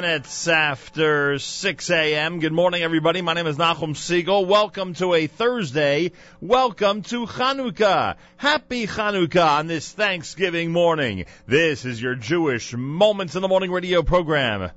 minutes after 6 a.m. Good morning, everybody. My name is Nachum Segal. Welcome to a Thursday. Welcome to Hanukkah. Happy Hanukkah on this Thanksgiving morning. This is your Jewish Moments in the Morning radio program.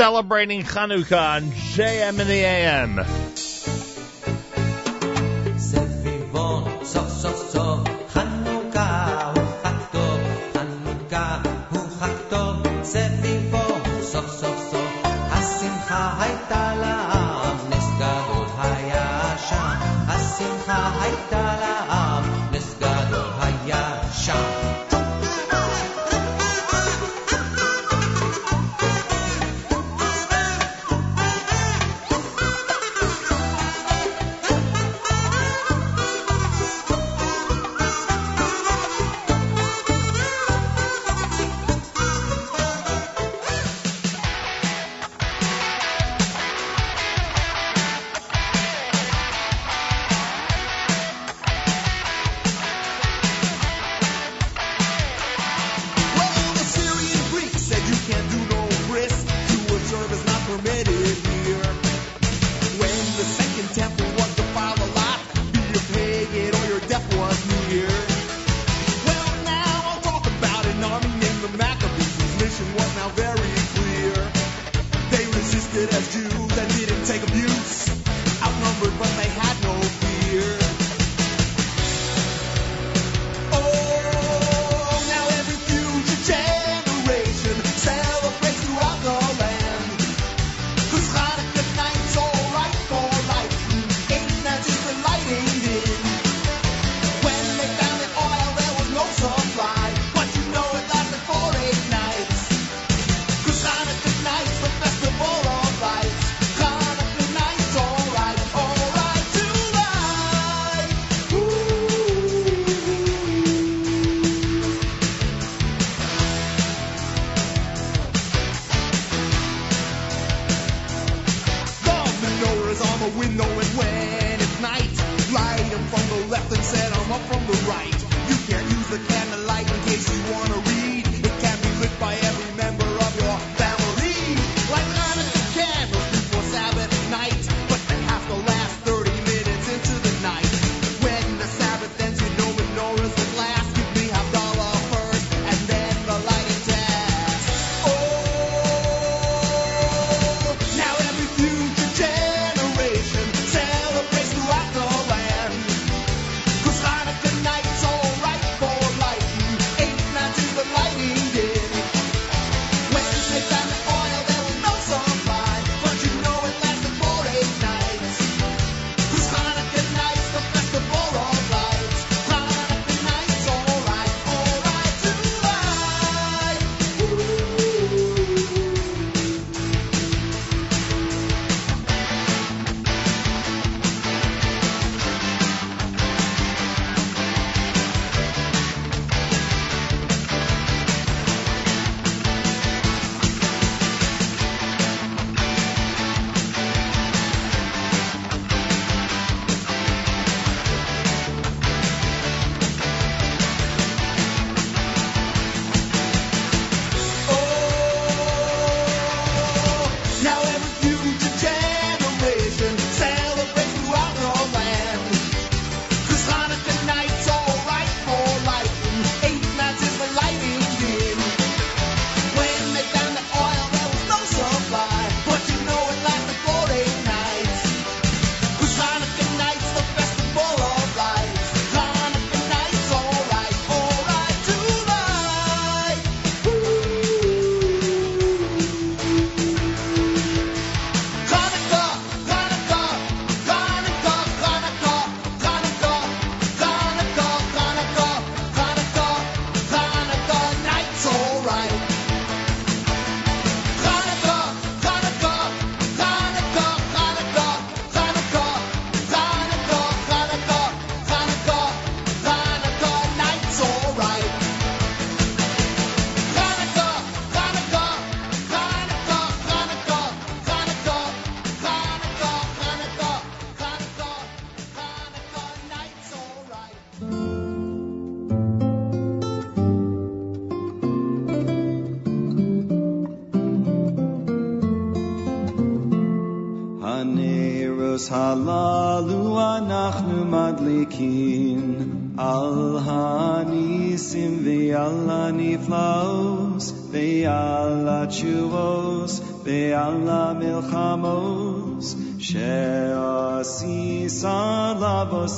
Celebrating Chanukah on JM in the AM.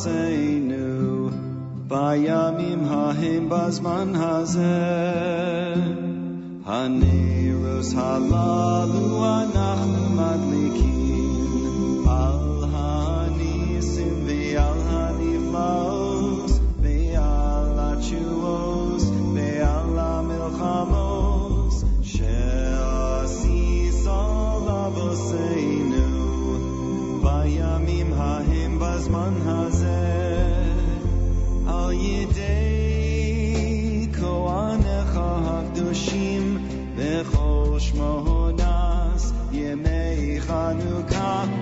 Lavoseinu bayamim ha'hem bazman hazeh Chanukah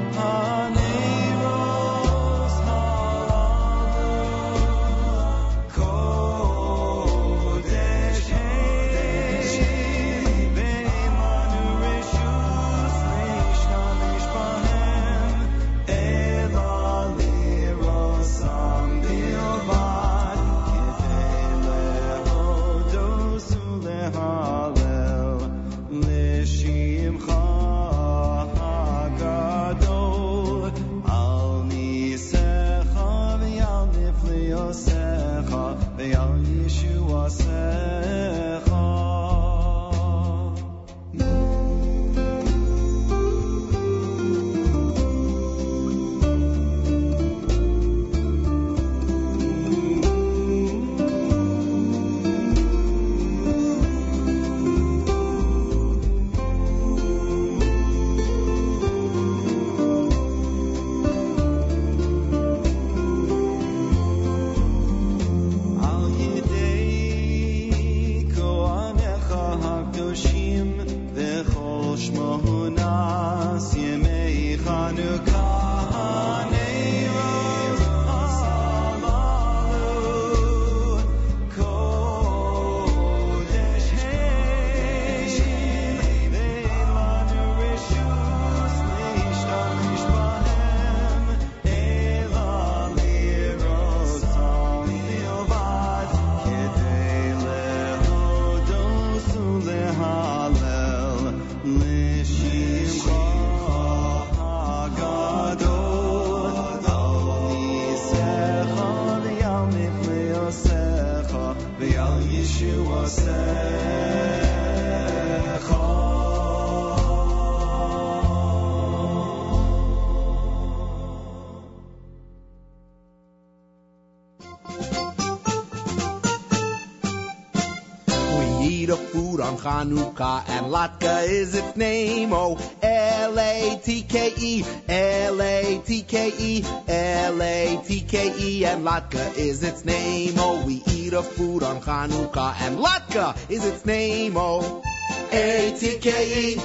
Chanukah, and Latka is its name. Oh, L-A-T-K-E, L-A-T-K-E, L-A-T-K-E, and Latka is its name. Oh, we eat a food on Chanukah, and Latka is its name. Oh, A-T-K-E,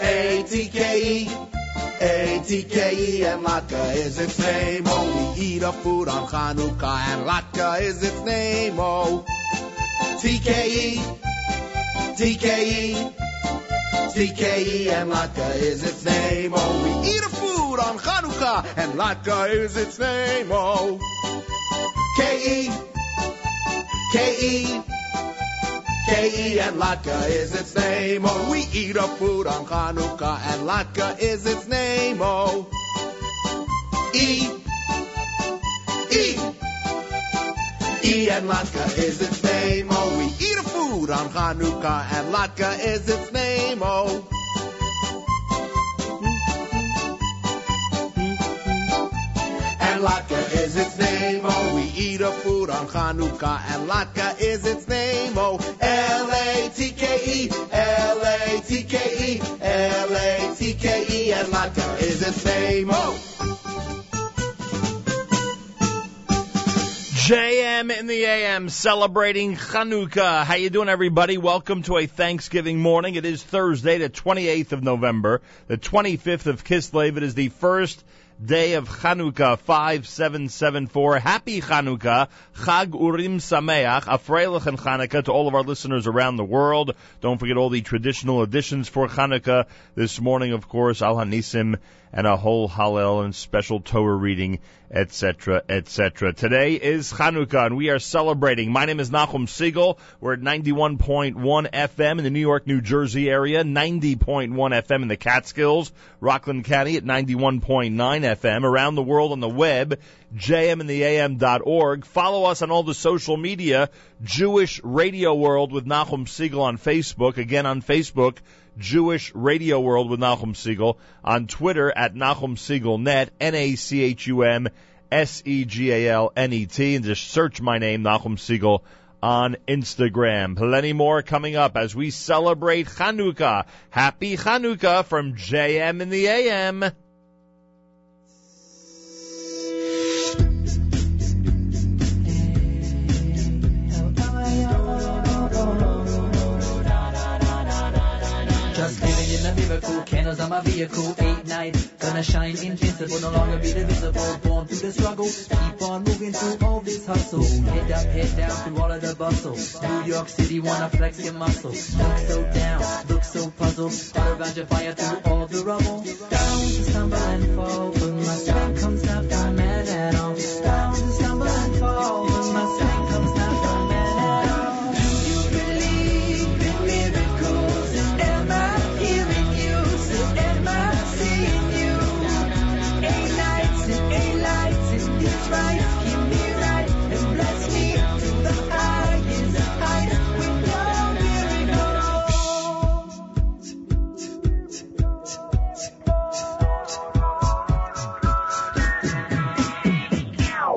A-T-K-E. A-T-K-E and Latka is its name, oh. We eat a food on Chanukah and Latka is its name, oh. TKE, TKE, TKE and Latka is its name, oh. We eat a food on Chanukah and Latka is its name, oh. KE, KE, KE and Latka is its name, oh. We eat a food on Chanukah and Latka is its name, oh. E, E, E and Latka is its name, oh. We eat food on Chanukah and Latka is its name, oh. And Latka is its name, oh. We eat a food on Chanukah and Latka is its name, oh. L-A-T-K-E, L-A-T-K-E, L-A-T-K-E and Latka is its name, oh. JM in the AM celebrating Chanukah. How you doing, everybody? Welcome to a Thanksgiving morning. It is Thursday, the 28th of November, the 25th of Kislev. It is the first day of Chanukah 5774. Happy Chanukah, Chag Urim Sameach, a Freilich and Chanukah to all of our listeners around the world. Don't forget all the traditional additions for Chanukah. This morning, of course, Al Hanisim and a whole Hallel and special Torah reading, etc., etc. Today is Chanukah, and we are celebrating. My name is Nachum Segal. We're at 91.1 FM in the New York, New Jersey area, 90.1 FM in the Catskills, Rockland County at 91.9 FM, around the world on the web, jmintheam.org. Follow us on all the social media, Jewish Radio World with Nachum Segal on Facebook. Again on Facebook, Jewish Radio World with Nachum Segal. On Twitter at Nachum Segal Net, N-A-C-H-U-M S-E-G-A-L-N-E-T, and just search my name, Nachum Segal, on Instagram. Plenty more coming up as we celebrate Chanukah. Happy Chanukah from JM in the AM. Candles on my vehicle, eight nights, gonna shine invincible, no longer be divisible, born through the struggle, keep on moving through all this hustle, head up, head down through all of the bustle, New York City wanna flex your muscle, look so down, look so puzzled, heart around your fire through all the rubble, down to stumble and fall, but my strength comes not from man at all, down to stumble and fall, the.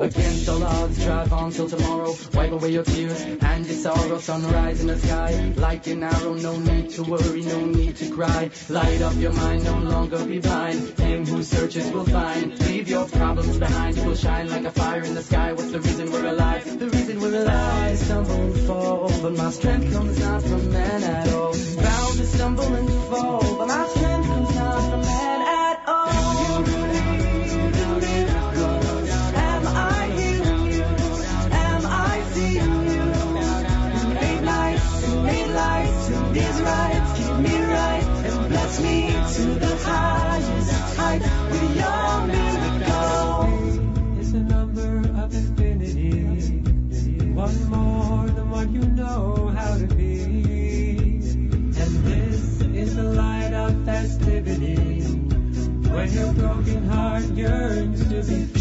Against all odds, drive on till tomorrow. Wipe away your tears sorrow. Sunrise in the sky, like an arrow. No need to worry, no need to cry. Light up your mind, no longer be blind. Him who searches will find. Leave your problems behind. You will shine like a fire in the sky. What's the reason we're alive? The reason we're alive. I stumble and fall, but my strength comes not from man at all. Bound to stumble and fall, your broken heart yearns to be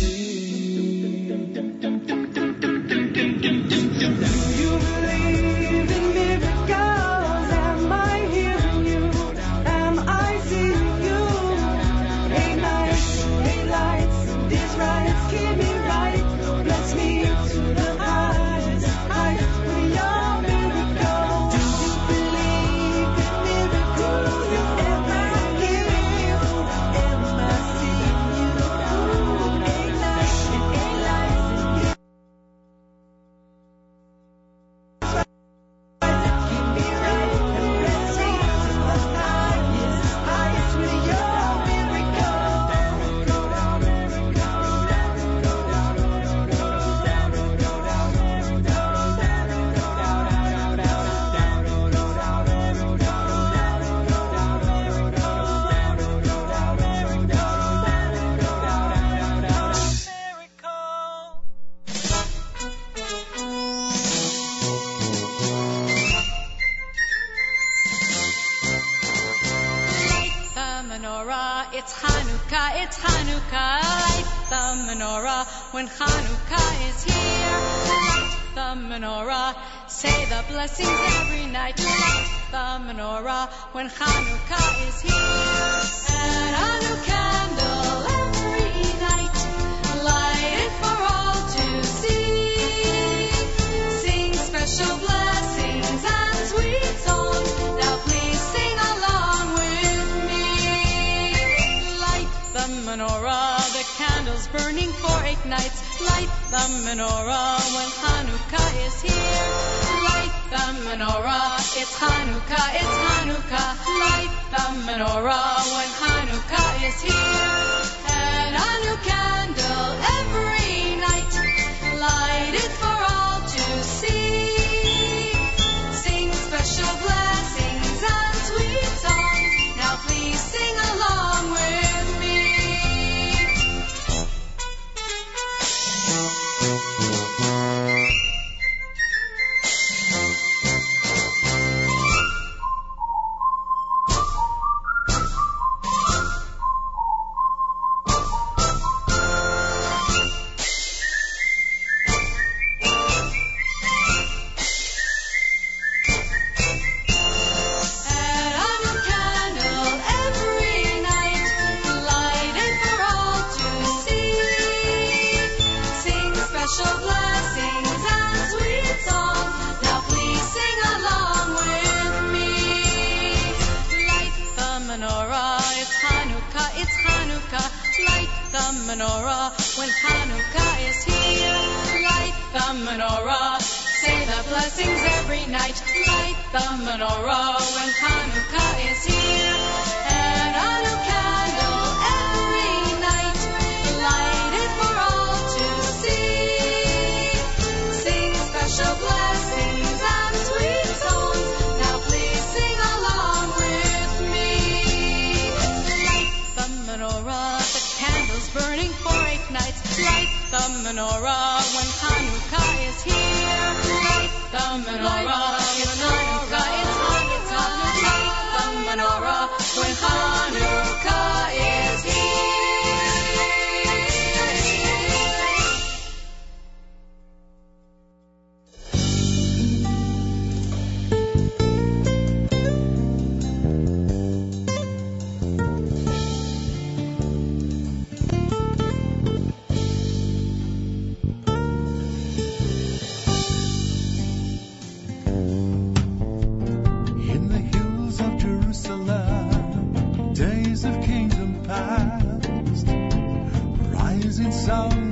the menorah when Hanukkah is here. Light the menorah, say the blessings every night. Light the menorah when Hanukkah is here. And a new candle every night, light it for all to see. Sing special blessings and sweet songs. Now please sing the menorah, the candles burning for eight nights. Light the menorah when Hanukkah is here. Light the menorah, it's Hanukkah, it's Hanukkah. Light the menorah when Hanukkah is here. And a new candle every night. Light it for menorah. When Hanukkah is here, light the menorah. Say the blessings every night. Light the menorah when Hanukkah is here. And Hanukkah the menorah when Hanukkah is here. Light the menorah when Hanukkah is Hanukkah. The menorah when Hanukkah. song.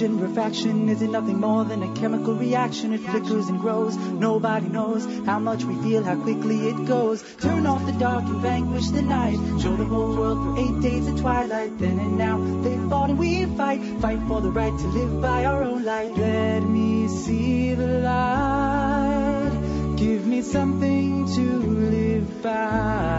Refraction is it nothing more than a chemical reaction. It flickers and grows. Nobody knows how much we feel, how quickly it goes. Turn off the dark and vanquish the night. Show the whole world for eight days of twilight. Then and now they fought and we fight. Fight for the right to live by our own light. Let me see the light. Give me something to live by.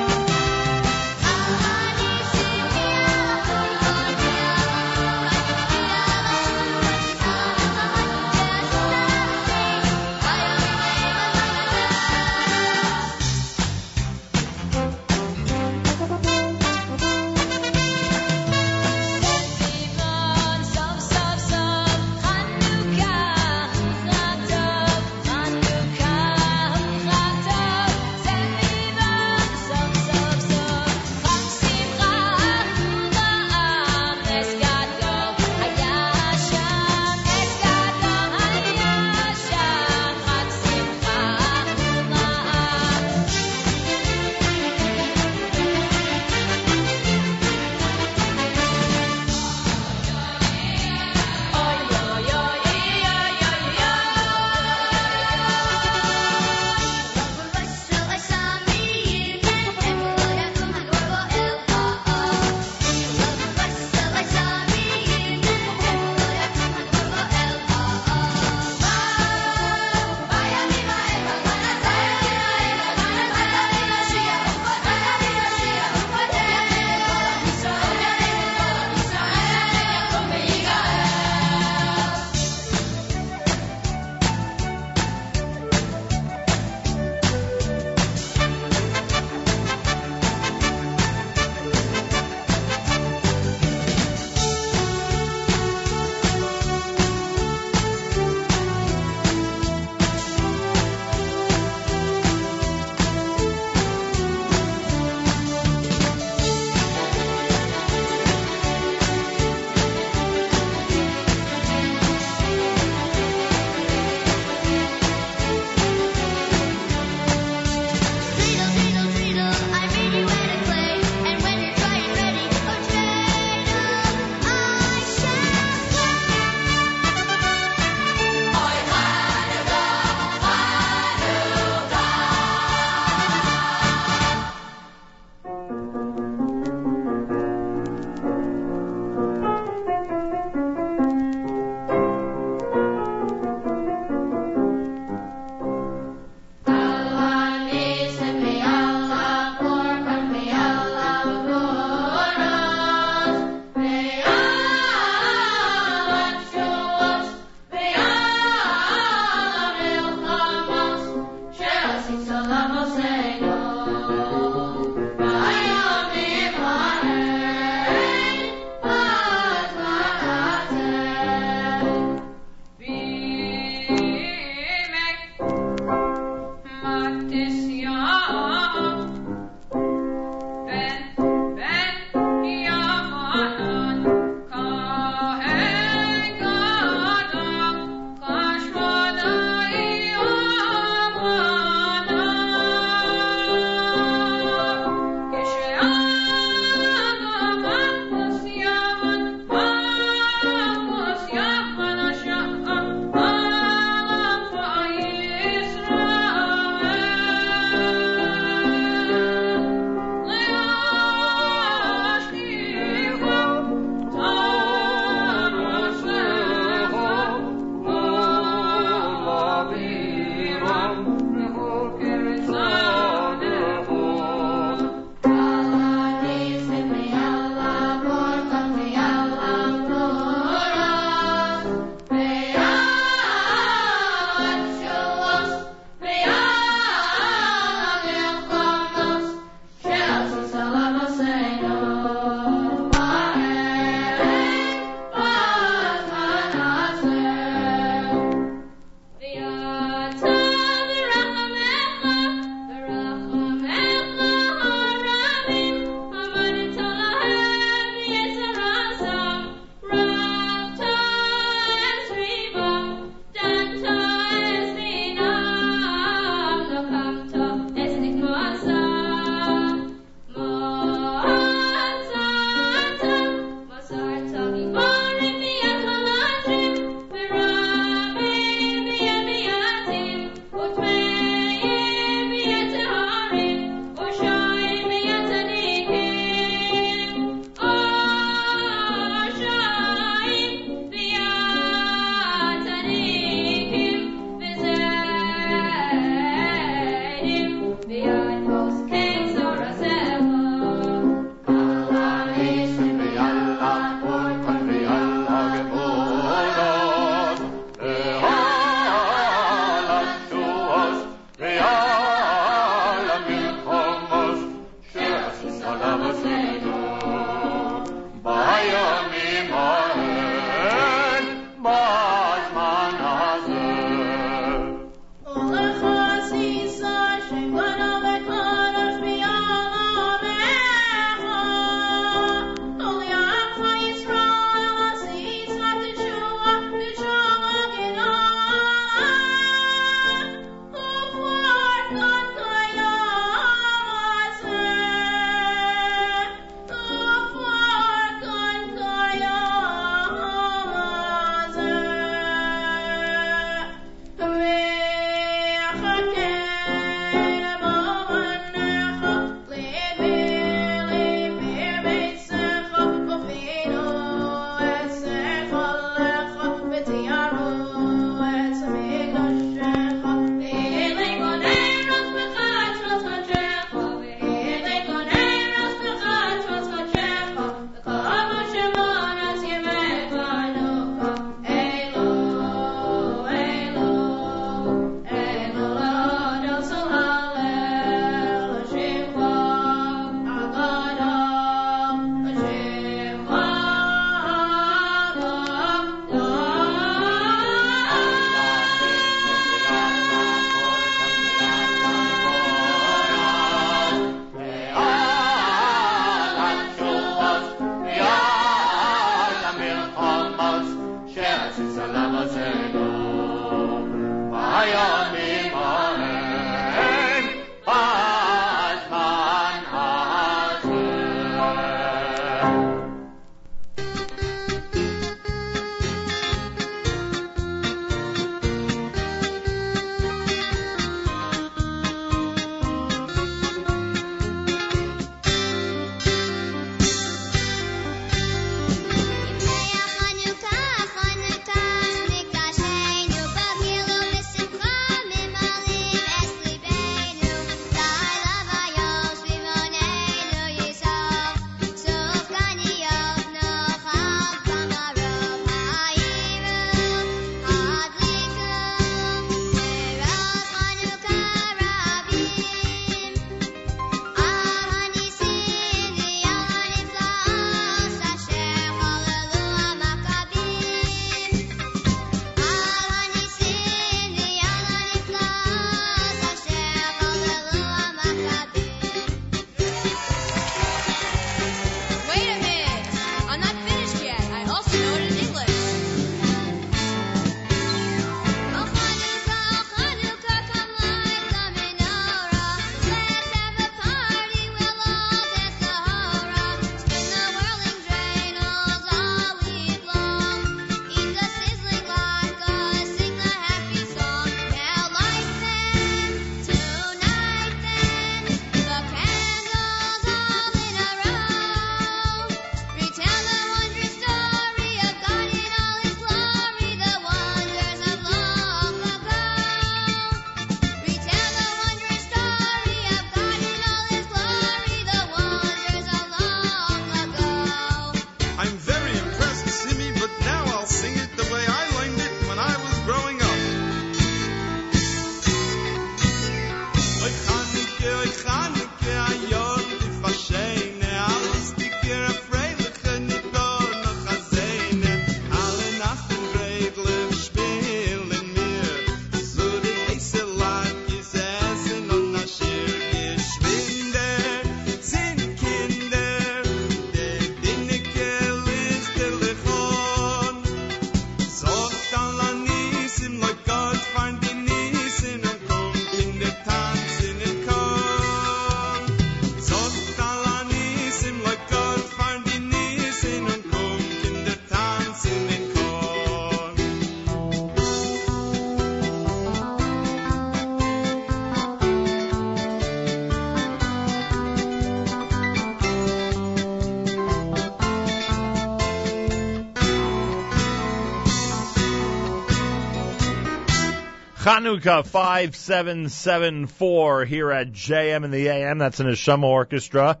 Chanukah 5774 here at JM in the AM. That's an Neshama Orchestra.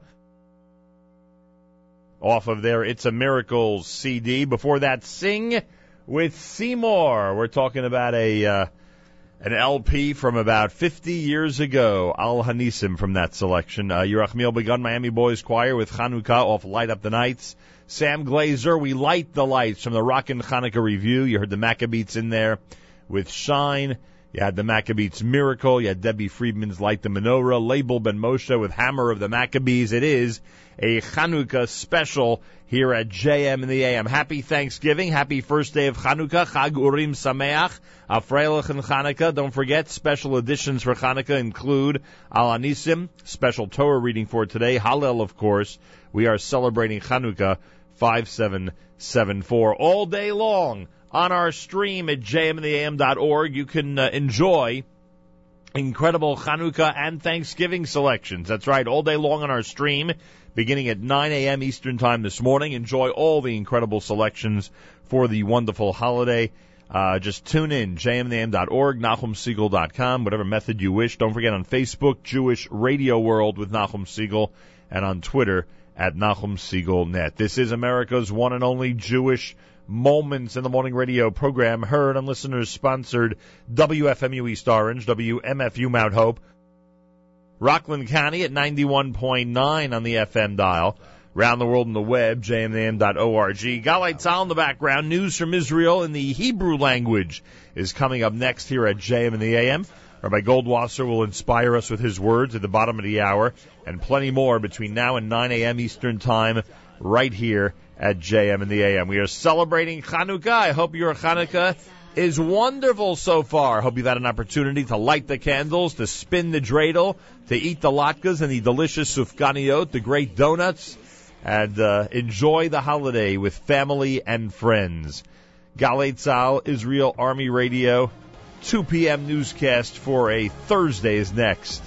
Off of their It's a Miracle CD. Before that, Sing with Seymour. We're talking about a uh, an LP from about 50 years ago. Al Hanisim from that selection. Uh, Yerachmiel Begun Miami Boys Choir with Chanukah off Light Up the Nights. Sam Glaser, We Light the Lights from the Rockin' Chanukah Review. You heard the Maccabeats in there with Shine. You had the Maccabees Miracle. You had Debbie Friedman's Light the Menorah. Label Ben Moshe with Hammer of the Maccabees. It is a Chanukah special here at JM in the AM. Happy Thanksgiving. Happy first day of Chanukah. Chag Urim Sameach. Afreilich and Chanukah. Don't forget, special editions for Chanukah include Al Hanisim, special Torah reading for today. Hallel, of course. We are celebrating Chanukah 5774 all day long on our stream at jmintheam.org. You can uh, enjoy incredible Chanukah and Thanksgiving selections. That's right, all day long on our stream, beginning at 9 a.m. Eastern Time this morning. Enjoy all the incredible selections for the wonderful holiday. Uh, just tune in, jmintheam.org, NachumSegal.com, whatever method you wish. Don't forget on Facebook, Jewish Radio World with Nachum Segal, and on Twitter at Nachum Segal Net. This is America's one and only Jewish Moments in the Morning radio program heard on listeners sponsored WFMU East Orange, WMFU Mount Hope, Rockland County at 91.9 on the FM dial. Round the world on the web, jmnam.org. Galei Tzal in the background. News from Israel in the Hebrew language is coming up next here at JM in the AM. Rabbi Goldwasser will inspire us with his words at the bottom of the hour and plenty more between now and 9 a.m. Eastern Time right here at JM in the AM. We are celebrating Chanukah. I hope your Chanukah is wonderful so far. Hope you've had an opportunity to light the candles, to spin the dreidel, to eat the latkes and the delicious sufganiot, the great donuts, and uh, enjoy the holiday with family and friends. Galei Tzal, Israel Army Radio, 2 p.m. newscast for a Thursday is next.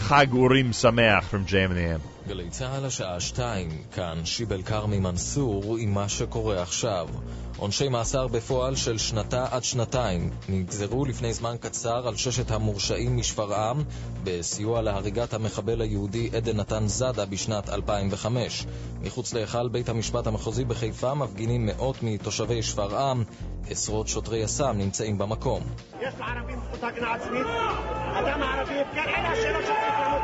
Chag Urim Sameach from JM in the AM. גלי צה"ל השעה שתיים, כאן שיבל כרמי מנסור עם מה שקורה עכשיו. עונשי מאסר בפועל של שנתה עד שנתיים נגזרו לפני זמן קצר על ששת המורשעים משפרעם בסיוע להריגת המחבל היהודי עדן נתן זאדה בשנת 2005. מחוץ להיכל בית המשפט המחוזי בחיפה מפגינים מאות מתושבי שפרעם, עשרות שוטרי יס"מ נמצאים במקום. יש לערבים זכות הגנה עצמית, אדם ערבי יפגע אלא שלא שופט לעמוד.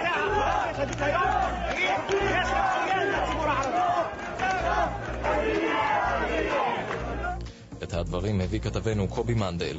זה החוק, יש הדיכיון, יש לציבור הערבי. את הדברים הביא כתבנו קובי מנדל.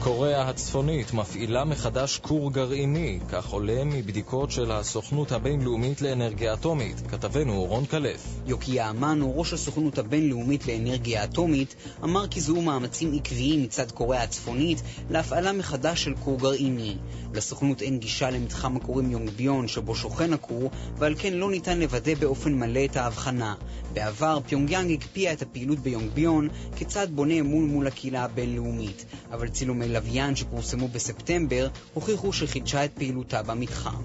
קוריאה הצפונית מפעילה מחדש כור גרעיני, כך עולה מבדיקות של הסוכנות הבינלאומית לאנרגיה אטומית. כתבנו רון כלף. יוקיה אמנו, ראש הסוכנות הבינלאומית לאנרגיה אטומית, אמר כי זוהו מאמצים עקביים מצד קוריאה הצפונית להפעלה מחדש של כור גרעיני. לסוכנות אין גישה למתחם הכורים יונגביון שבו שוכן הכור, ועל כן לא ניתן לוודא באופן מלא את ההבחנה. בעבר פיונגיאנג הקפיאה את הפעילות ביונגביון כצעד בונה אמון מול הקהילה הבינלאומית, אבל צילומי לוויין שפורסמו בספטמבר הוכיחו שחידשה את פעילותה במתחם.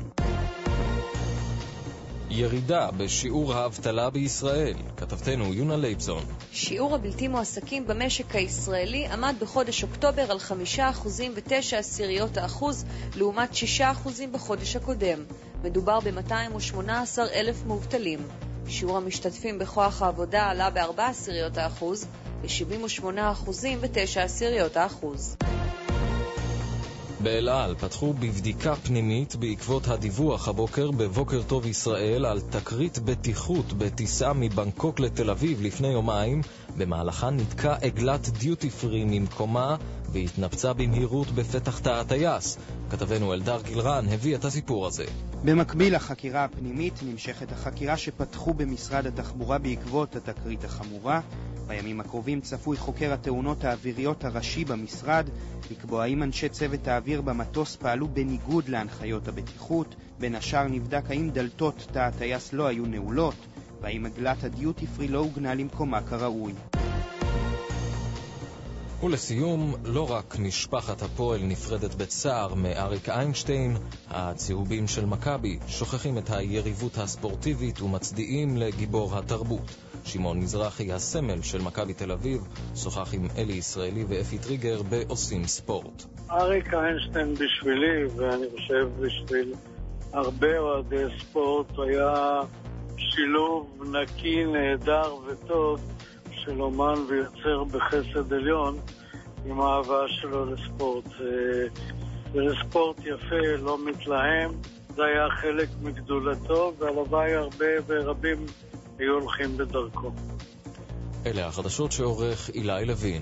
ירידה בשיעור האבטלה בישראל. כתבתנו יונה לייבזון. שיעור הבלתי מועסקים במשק הישראלי עמד בחודש אוקטובר על 5.9 עשיריות האחוז, לעומת 6% בחודש הקודם. מדובר ב-218 אלף מובטלים. שיעור המשתתפים בכוח העבודה עלה ב-4 עשיריות האחוז, ל-78% ו-9 עשיריות האחוז. באל על פתחו בבדיקה פנימית בעקבות הדיווח הבוקר בבוקר טוב ישראל על תקרית בטיחות בטיסה מבנקוק לתל אביב לפני יומיים, במהלכה נתקע עגלת דיוטי פרי ממקומה והתנפצה במהירות בפתח תא הטייס. כתבנו אלדר גילרן הביא את הסיפור הזה. במקביל לחקירה הפנימית נמשכת החקירה שפתחו במשרד התחבורה בעקבות התקרית החמורה. בימים הקרובים צפוי חוקר התאונות האוויריות הראשי במשרד לקבוע האם אנשי צוות האוויר במטוס פעלו בניגוד להנחיות הבטיחות. בין השאר נבדק האם דלתות תא הטייס לא היו נעולות והאם עגלת הדיוטי פרי לא הוגנה למקומה כראוי. ולסיום, לא רק משפחת הפועל נפרדת בצער מאריק איינשטיין, הצהובים של מכבי שוכחים את היריבות הספורטיבית ומצדיעים לגיבור התרבות. שמעון מזרחי, הסמל של מכבי תל אביב, שוחח עם אלי ישראלי ואפי טריגר בעושים ספורט. אריק איינשטיין בשבילי, ואני חושב בשביל הרבה אוהדי ספורט, היה שילוב נקי, נהדר וטוב של אומן ויוצר בחסד עליון עם האהבה שלו לספורט. אה, ולספורט יפה, לא מתלהם, זה היה חלק מגדולתו, והלוואי הרבה ורבים היו הולכים בדרכו. אלה החדשות שעורך אילי לוין.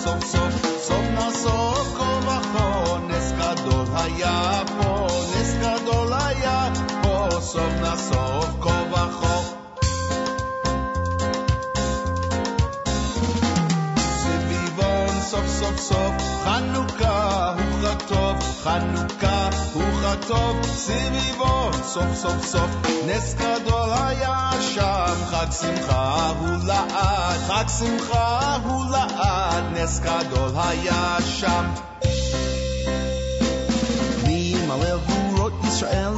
סוף סוף סוף, סוף נסוף כה וכה, נס גדול היה פה, נס גדול היה פה, סוף נסוף כה וכה. סביבון סוף סוף סוף, חנוכה הוא חג טוב, חנוכה הוא חג טוב, סביבון סוף סוף סוף, נס גדול היה שם, חג שמחה הוא לעד, חג שמחה הוא לעד, נס גדול היה שם. מי ימלא גבורות ישראל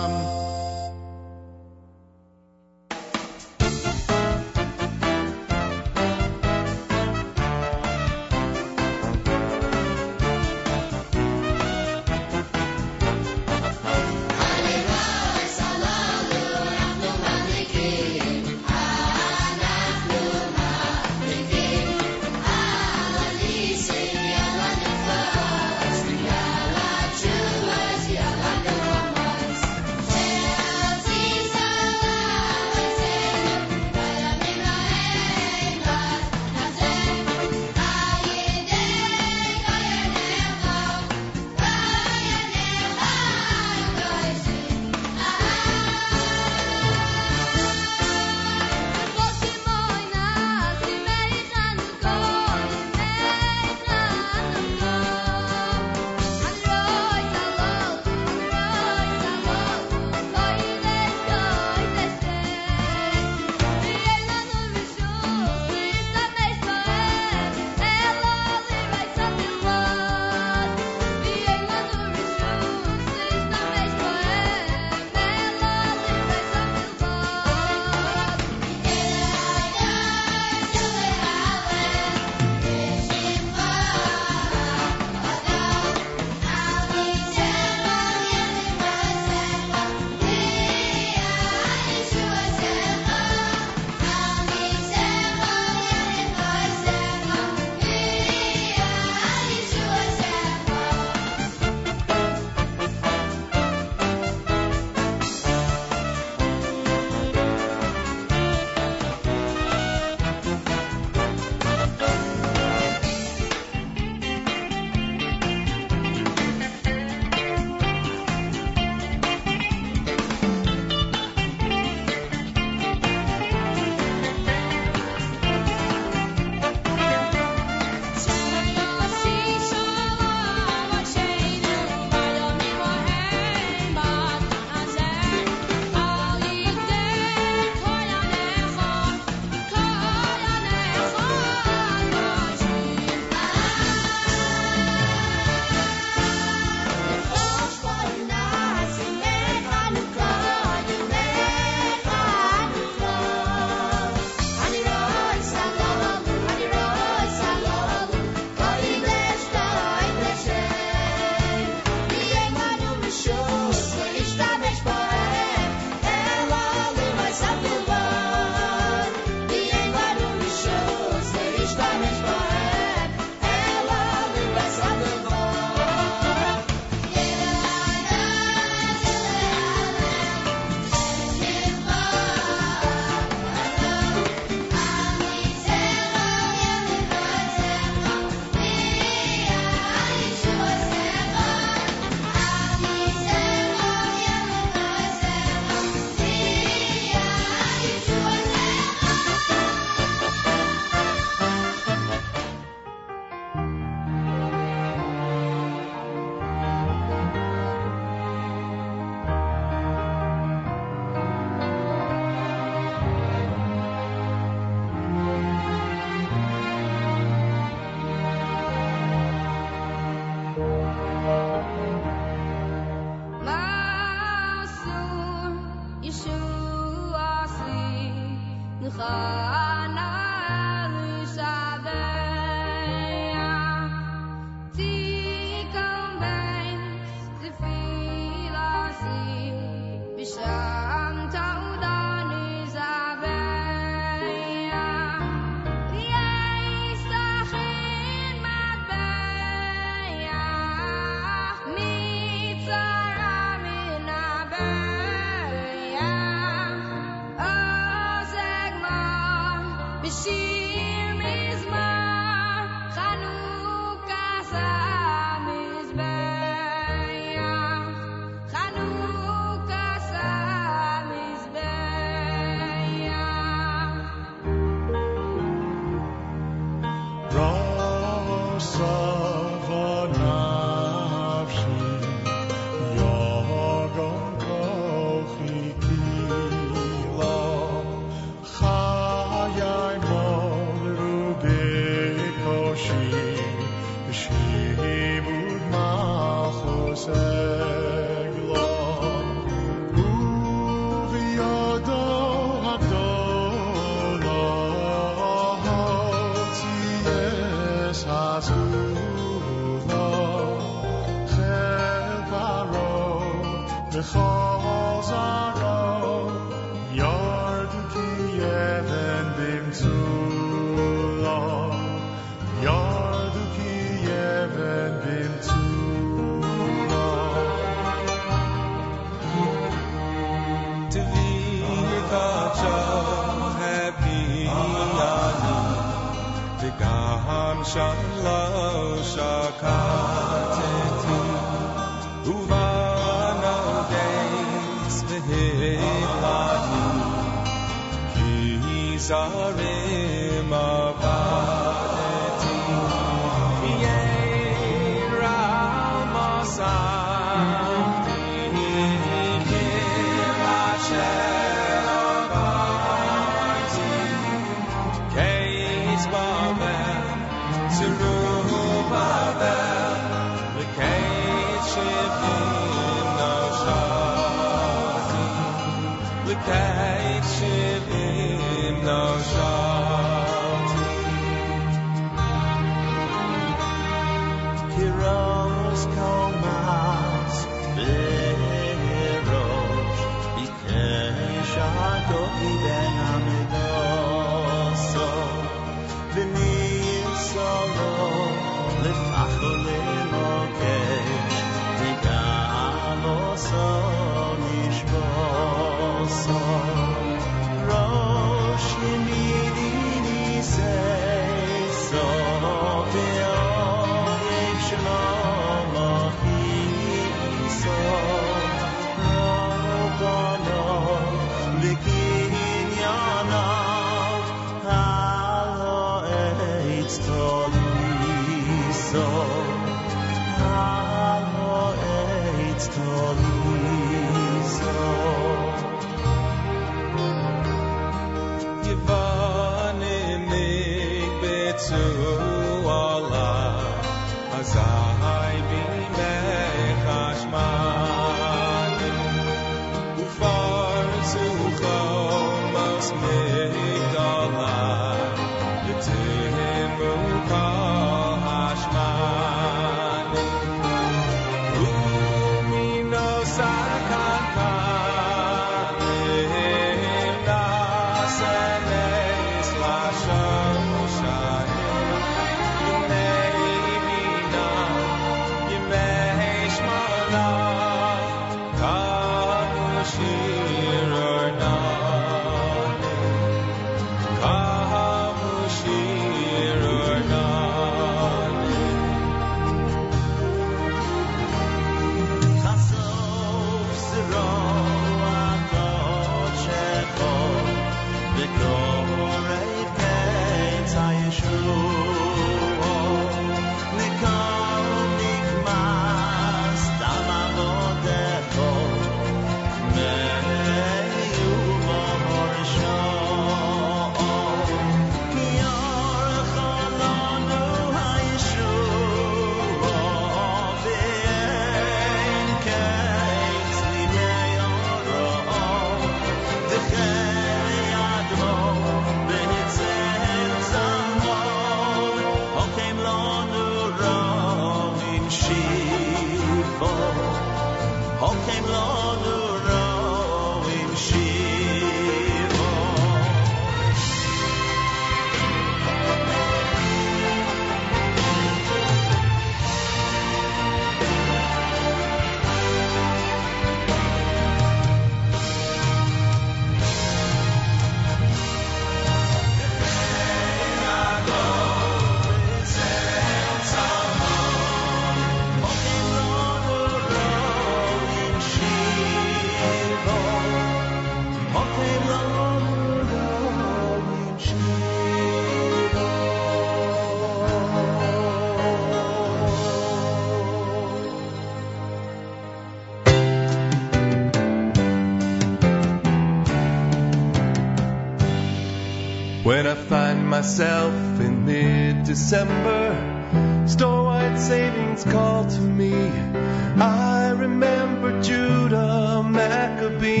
myself in mid-December, store-wide savings called to me. I remember Judah Maccabee.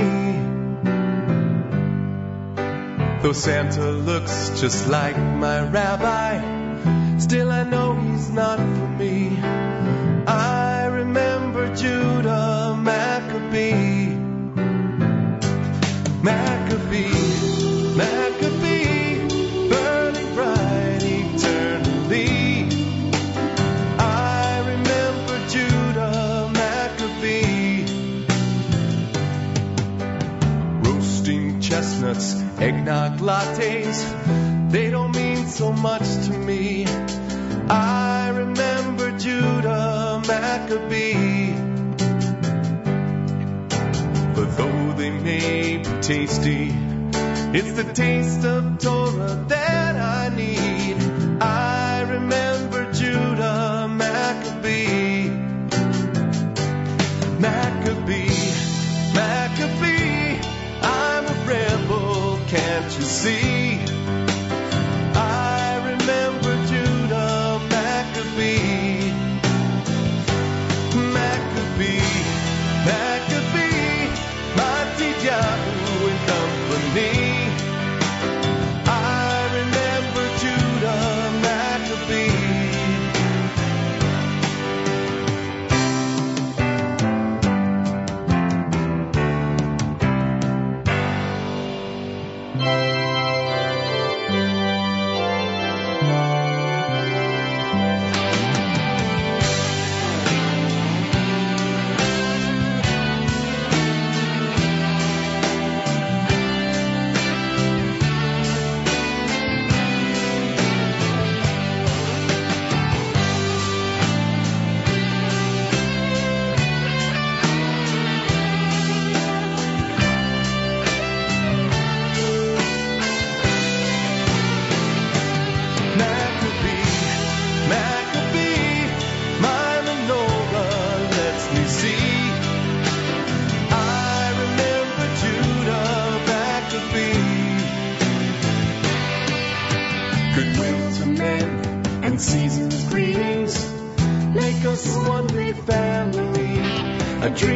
Though Santa looks just like my rabbi, still I know he's not for me.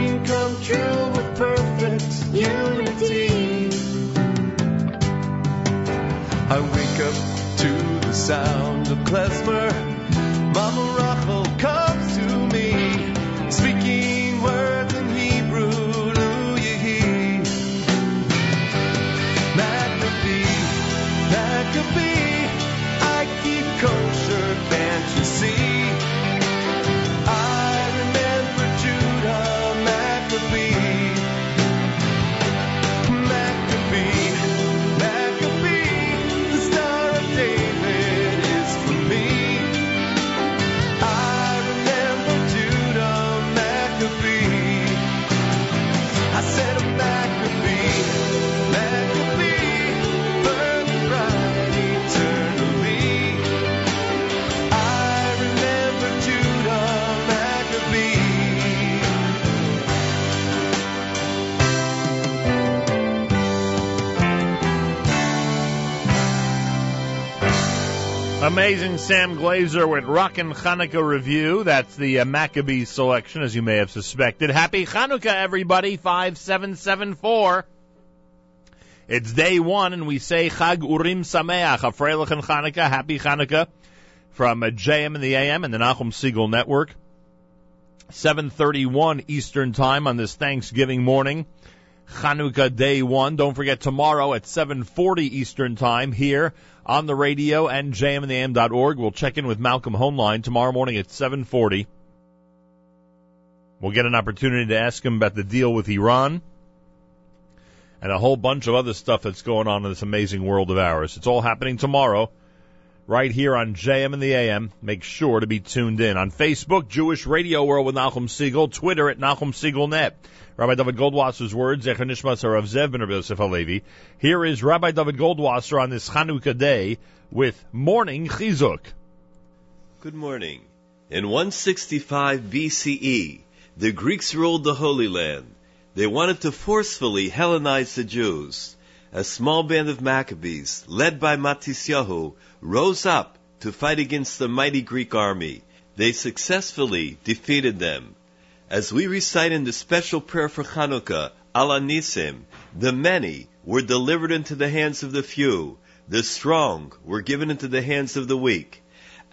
Dream come true with perfect unity. I wake up to the sound of klezmer. Mama Amazing Sam Glaser with Rockin' Hanukkah Review. That's the uh, Maccabee selection, as you may have suspected. Happy Hanukkah, everybody. 5774. It's day one, and we say Chag Urim Sameach, a Freilichen Hanukkah, Happy Hanukkah, from uh, JM and the AM and the Nachum Segal Network. 7:31 Eastern Time on this Thanksgiving morning. Chanukah Day 1. Don't forget tomorrow at 7:40 Eastern Time here on the radio and jmintheam.org. We'll check in with Malcolm Hoenlein tomorrow morning at 7:40. We'll get an opportunity to ask him about the deal with Iran and a whole bunch of other stuff that's going on in this amazing world of ours. It's all happening tomorrow right here on JM and the AM. Make sure to be tuned in on Facebook, Jewish Radio World with Nachum Segal, Twitter at Nachum Segal Net. Rabbi David Goldwasser's words, Zecher Nishmas Rav Zev ben Yosef Halevi. Here is Rabbi David Goldwasser on this Chanukah day with Morning Chizuk. Good morning. In 165 BCE, the Greeks ruled the Holy Land. They wanted to forcefully Hellenize the Jews. A small band of Maccabees, led by Matisyahu, rose up to fight against the mighty Greek army. they successfully defeated them. As we recite in the special prayer for Chanukah, Al Hanisim, the many were delivered into the hands of the few, the strong were given into the hands of the weak.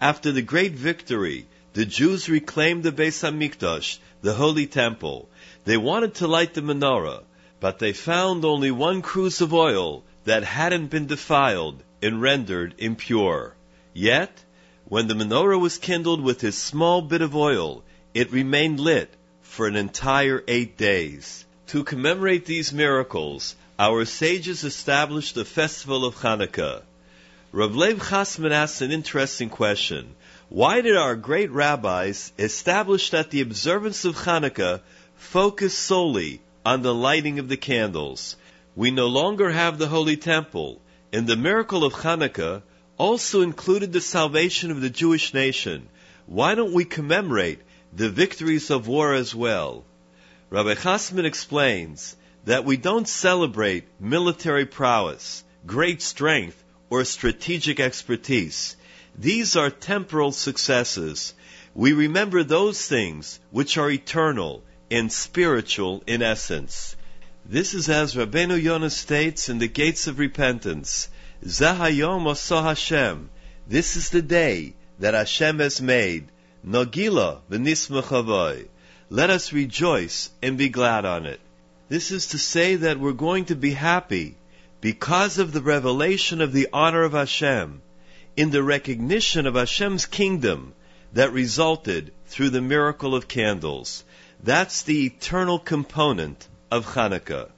After the great victory, the Jews reclaimed the Beis Hamikdash, the holy temple. They wanted to light the menorah, but they found only one cruse of oil that hadn't been defiled and rendered impure. Yet, when the menorah was kindled with this small bit of oil, it remained lit for an entire eight days. To commemorate these miracles, our sages established the festival of Hanukkah. Rav Lev Chasman asks an interesting question. Why did our great rabbis establish that the observance of Hanukkah focus solely on the lighting of the candles? We no longer have the Holy Temple, and the miracle of Hanukkah also included the salvation of the Jewish nation. Why don't we commemorate the victories of war as well? Rabbi Chasman explains that we don't celebrate military prowess, great strength, or strategic expertise. These are temporal successes. We remember those things which are eternal and spiritual in essence. This is as Rabbeinu Yonah states in the Gates of Repentance, Zahayom Oso Hashem. This is the day that Hashem has made. Nogila v'nismachavoy. Let us rejoice and be glad on it. This is to say that we're going to be happy because of the revelation of the honor of Hashem in the recognition of Hashem's kingdom that resulted through the miracle of candles. That's the eternal component of Hanukkah.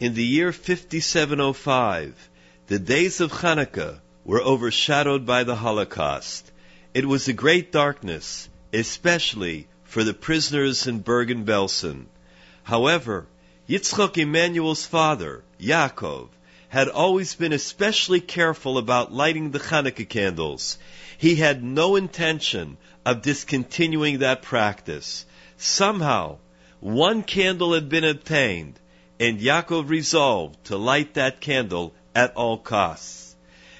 In the year 5705, the days of Hanukkah were overshadowed by the Holocaust. It was a great darkness, especially for the prisoners in Bergen-Belsen. However, Yitzchok Emanuel's father, Yaakov, had always been especially careful about lighting the Hanukkah candles. He had no intention of discontinuing that practice. Somehow, one candle had been obtained, and Yaakov resolved to light that candle at all costs.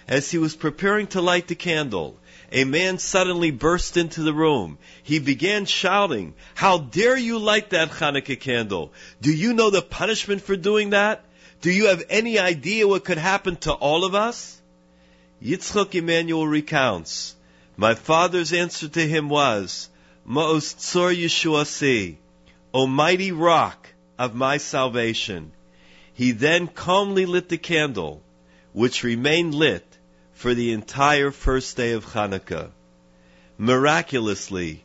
As he was preparing to light the candle, a man suddenly burst into the room. He began shouting, How dare you light that Hanukkah candle? Do you know the punishment for doing that? Do you have any idea what could happen to all of us? Yitzchok Emmanuel recounts, My father's answer to him was, Ma'os Tzor Yeshuasi, O mighty rock of my salvation. He then calmly lit the candle, which remained lit for the entire first day of Hanukkah. Miraculously,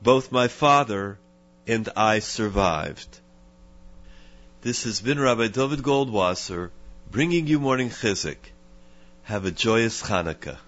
both my father and I survived. This has been Rabbi David Goldwasser bringing you morning chizuk. Have a joyous Hanukkah.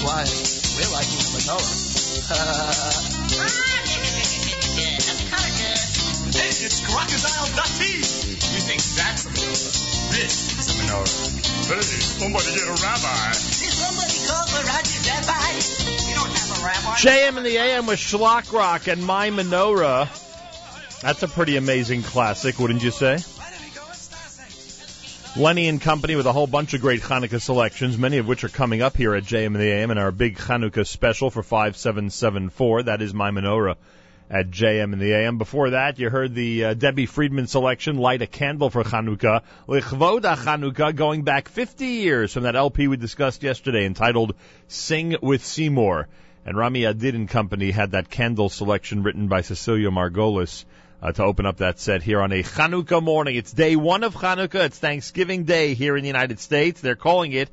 Quiet. We're liking the menorah. Hey, it's Crocodile Dati. You think that's a menorah? This is a menorah. Hey, somebody get a rabbi. Did somebody call Rabbi? We don't have a rabbi. JM in the AM with Shlock Rock and My Menorah. That's a pretty amazing classic, wouldn't you say? Lenny and Company with a whole bunch of great Hanukkah selections, many of which are coming up here at JM and the AM in our big Hanukkah special for 5774. That is My Menorah at JM and the AM. Before that, you heard the uh, Debbie Friedman selection, Light a Candle for Chanukah, Lichvoda Chanukah, going back 50 years from that LP we discussed yesterday entitled Sing with Seymour. And Rami Adid and Company had that candle selection written by Cecilia Margolis uh, to open up that set here on a Chanukah morning. It's day one of Chanukah. It's Thanksgiving Day here in the United States. They're calling it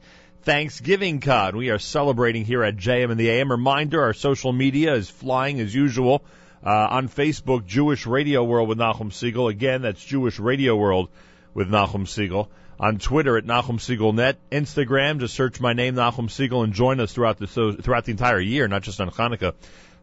Thanksgivukkah. We are celebrating here at JM and the AM. Reminder, our social media is flying as usual. Uh, on Facebook, Jewish Radio World with Nachum Segal. Again, that's Jewish Radio World with Nachum Segal. On Twitter at Nachum Segal Net, Instagram, just search my name, Nachum Segal, and join us throughout the so, throughout the entire year, not just on Hanukkah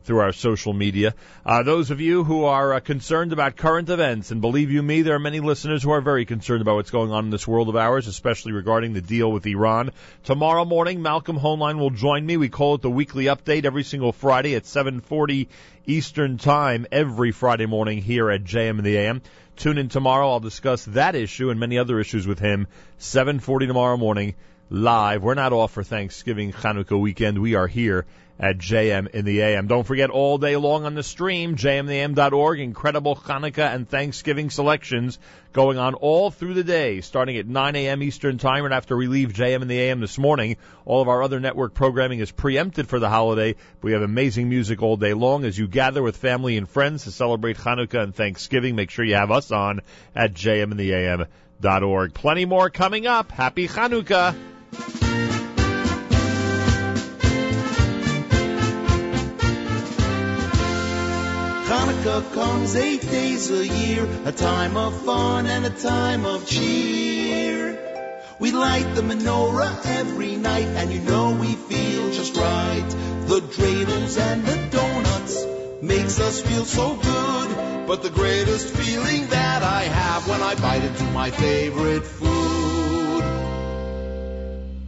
through our social media. Uh, those of you who are uh, concerned about current events, and believe you me, there are many listeners who are very concerned about what's going on in this world of ours, especially regarding the deal with Iran. Tomorrow morning, Malcolm Hoenlein will join me. We call it the weekly update every single Friday at 7:40 Eastern Time every Friday morning here at JM in the AM. Tune in tomorrow. I'll discuss that issue and many other issues with him. 7:40 tomorrow morning live. We're not off for Thanksgiving Hanukkah weekend. We are here at JM in the AM. Don't forget all day long on the stream, jmintheam.org, incredible Hanukkah and Thanksgiving selections going on all through the day, starting at 9 a.m. Eastern Time. And after we leave JM in the AM this morning, all of our other network programming is preempted for the holiday. We have amazing music all day long as you gather with family and friends to celebrate Hanukkah and Thanksgiving. Make sure you have us on at jmintheam.org. Plenty more coming up. Happy Hanukkah. Hanukkah comes eight days a year, a time of fun and a time of cheer. We light the menorah every night, and you know we feel just right. The dreidels and the donuts makes us feel so good. But the greatest feeling that I have when I bite into my favorite food.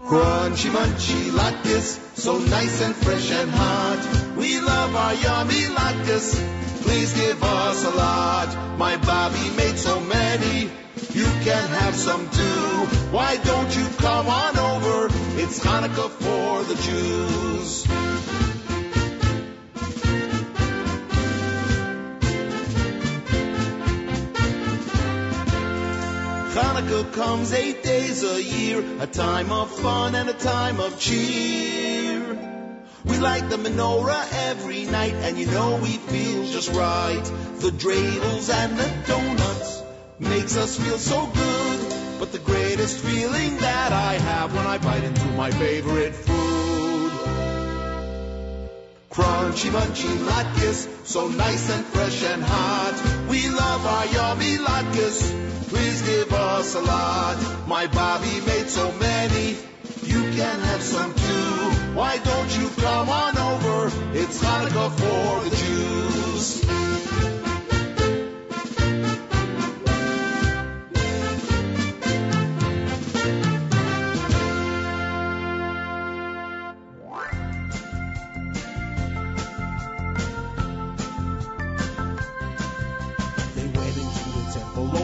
Crunchy, munchy latkes, so nice and fresh and hot. We love our yummy latkes. Please give us a lot. My Bobby made so many. You can have some too. Why don't you come on over? It's Hanukkah for the Jews. Hanukkah comes eight days a year, a time of fun and a time of cheer. We light the menorah every night, and you know we feel just right. The dreidels and the donuts makes us feel so good. But the greatest feeling that I have when I bite into my favorite food. Crunchy, munchy latkes, so nice and fresh and hot. We love our yummy latkes. Please give us a lot. My Bobby made so many. You can have some too. Why don't you come on over? It's Hanukkah for the Jews.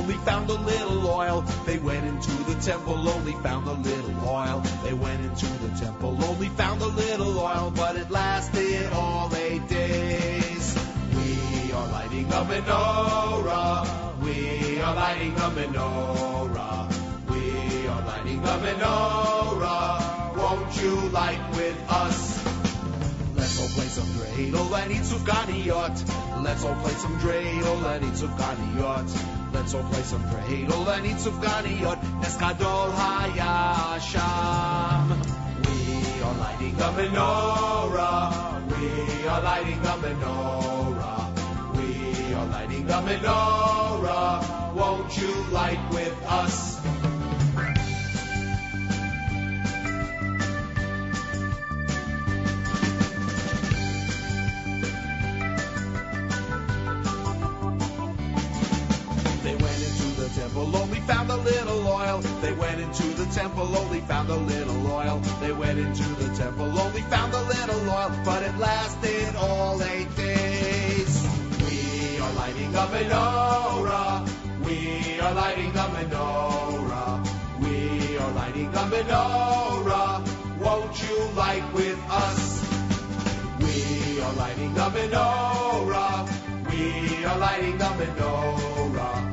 Only found a little oil. They went into the temple, only found a little oil. They went into the temple, only found a little oil, but it lasted all eight days. We are lighting a menorah. We are lighting a menorah. We are lighting a menorah. Won't you light with us? Play some dreidel and eat sufganiyot. Let's all play some dreidel and eat sufganiyot. Let's all play some dreidel and eat sufganiyot. Eskadol hayasham. We are lighting the menorah. We are lighting the menorah. We are lighting the menorah. Won't you light with us? Only found a little oil. They went into the temple, only found a little oil. They went into the temple, only found a little oil, but it lasted all eight days. We are lighting a menorah. We are lighting a menorah. We are lighting a menorah. Won't you light with us? We are lighting the menorah. We are lighting the menorah.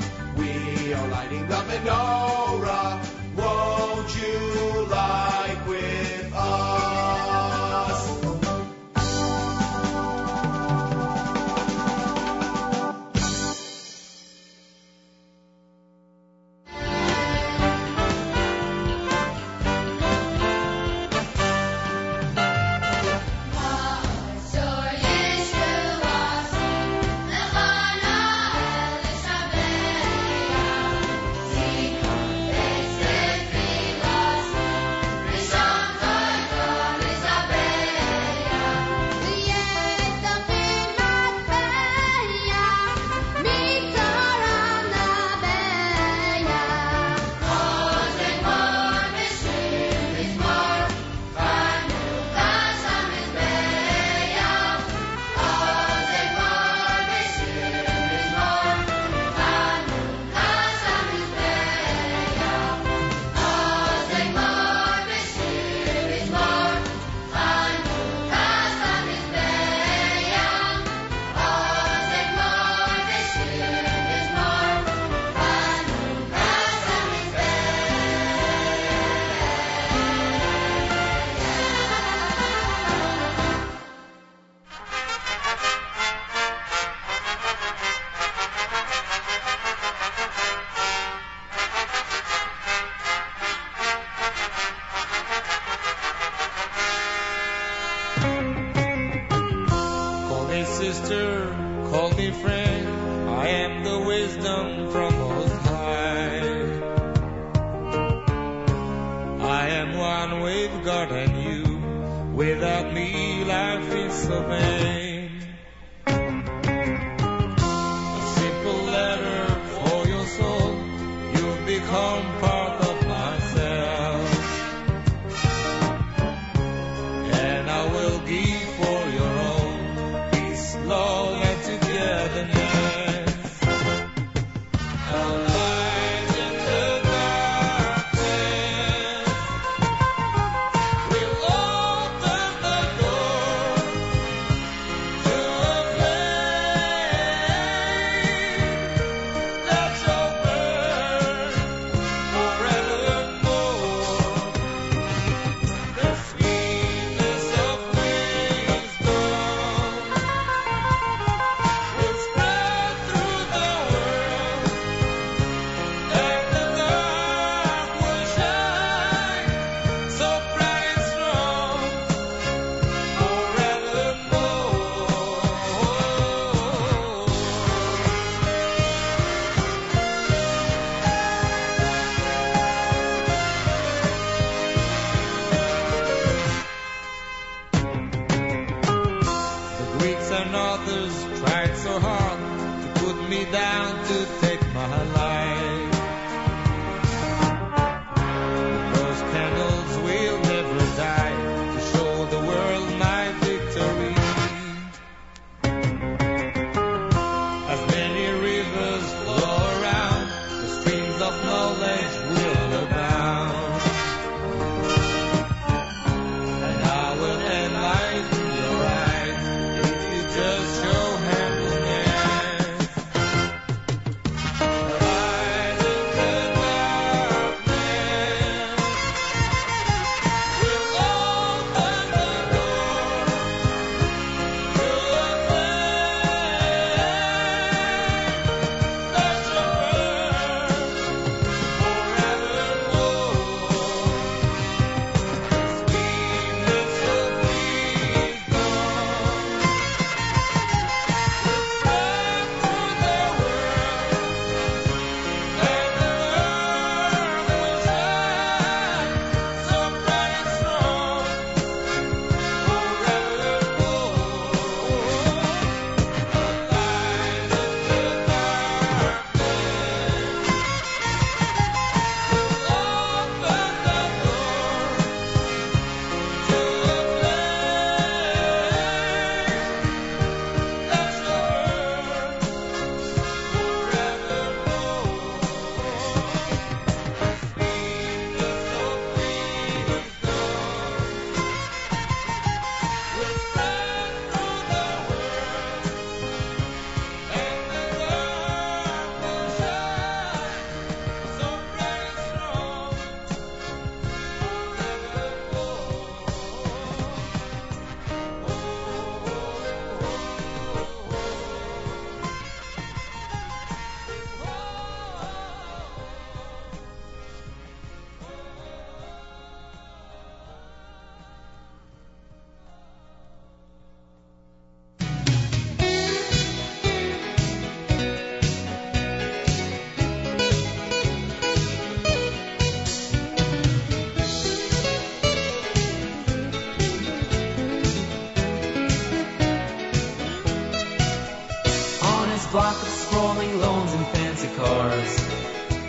Block of sprawling lawns and fancy cars.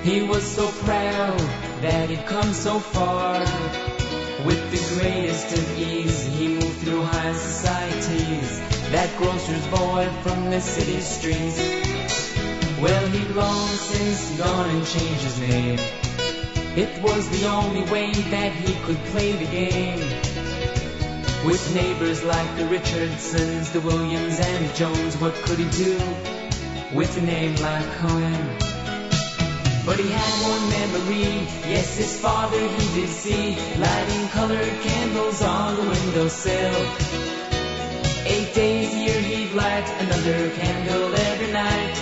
He was so proud that he'd come so far. With the greatest of ease, he moved through high societies. That grocer's boy from the city streets. Well, he'd long since gone and changed his name. It was the only way that he could play the game. With neighbors like the Richardsons, the Williams, and the Jones, what could he do with a name like Cohen? But he had one memory, yes, his father he did see, lighting colored candles on the windowsill. Eight days a year he'd light another candle every night.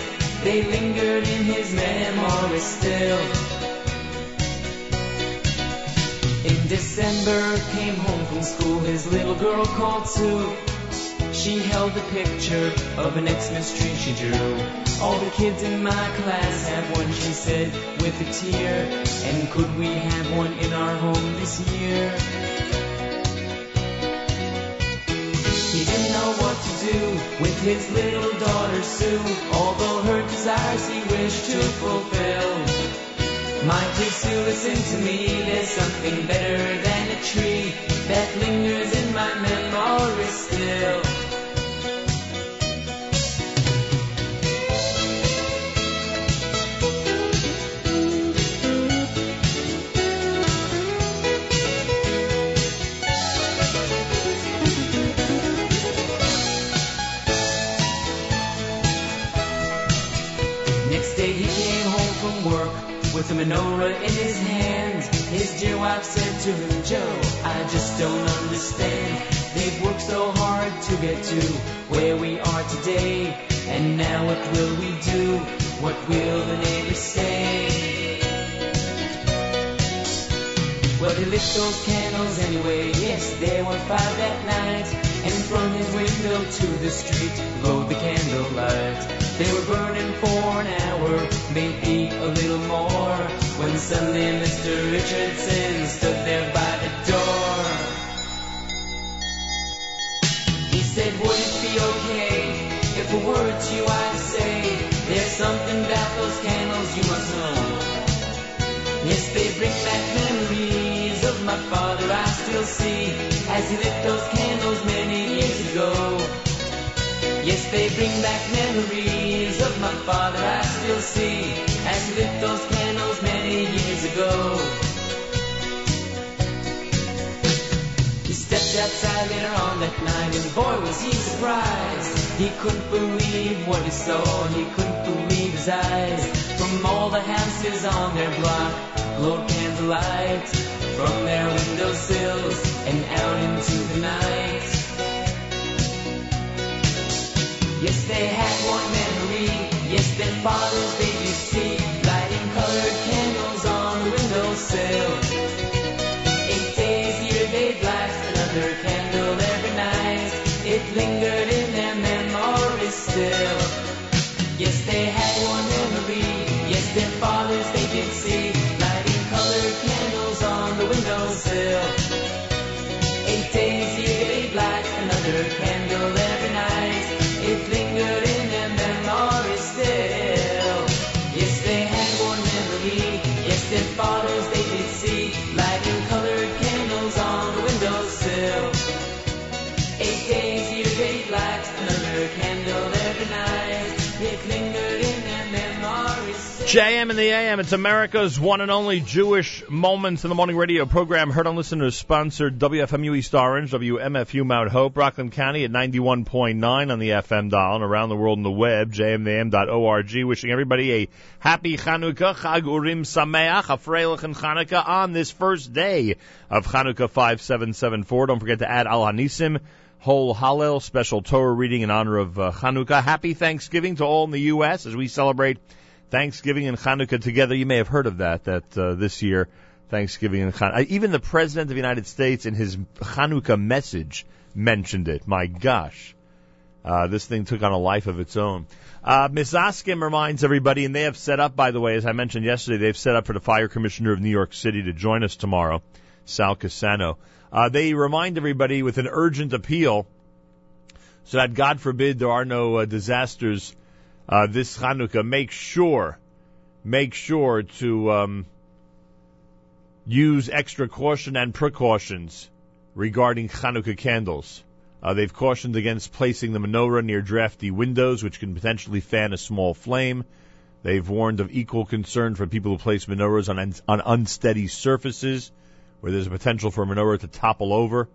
They lingered in his memory still. In December, came home from school, his little girl called Sue. She held a picture of an Xmas tree she drew. All the kids in my class have one, she said, with a tear. And could we have one in our home this year? He didn't know what to do with his little daughter Sue, although her desires he wished to fulfill. My dear Sue, listen to me. There's something better than a tree that lingers in my memory still. With a menorah in his hand. His dear wife said to him, Joe, I just don't understand. They've worked so hard to get to where we are today. And now what will we do? What will the neighbors say? Well, he lit those candles anyway. Yes, there were five that night. And from his window to the street glowed the candlelight. They were burning for an hour, maybe a little more. When suddenly Mr. Richardson stood there by the door. He said, Would it be okay if a word to you I say? There's something about those candles you must know. Yes, they bring back memories of my father I still see as he lit those candles they bring back memories of my father I still see as he lit those candles many years ago. He stepped outside later on that night and boy was he surprised. He couldn't believe what he saw, he couldn't believe his eyes. From all the houses on their block glowed candlelight from their windowsills and out into the night. Yes, they had one memory. Yes, their fathers they did JM in the AM, it's America's one and only Jewish Moments in the Morning radio program. Heard on listeners sponsored WFMU East Orange, WMFU Mount Hope, Rockland County at 91.9 on the FM dial and around the world on the web, jmintheam.org. Wishing everybody a happy Chanukah, Chag Urim Sameach, a and Chanukah on this first day of Chanukah 5774. Don't forget to add Al Hanisim. Whole Hallel, special Torah reading in honor of uh, Chanukah. Happy Thanksgiving to all in the U.S. as we celebrate Thanksgiving and Hanukkah together. You may have heard of that, that uh, this year, Thanksgiving and Hanukkah. Even the President of the United States in his Hanukkah message mentioned it. My gosh. Uh, this thing took on a life of its own. Uh, Misaskim reminds everybody, and they have set up, by the way, as I mentioned yesterday, they've set up for the Fire Commissioner of New York City to join us tomorrow, Sal Cassano. Uh, they remind everybody with an urgent appeal so that, God forbid, there are no uh, disasters uh, this Hanukkah, make sure, make sure to um, use extra caution and precautions regarding Hanukkah candles. Uh, they've cautioned against placing the menorah near drafty windows, which can potentially fan a small flame. They've warned of equal concern for people who place menorahs on, on unsteady surfaces, where there's a potential for a menorah to topple over.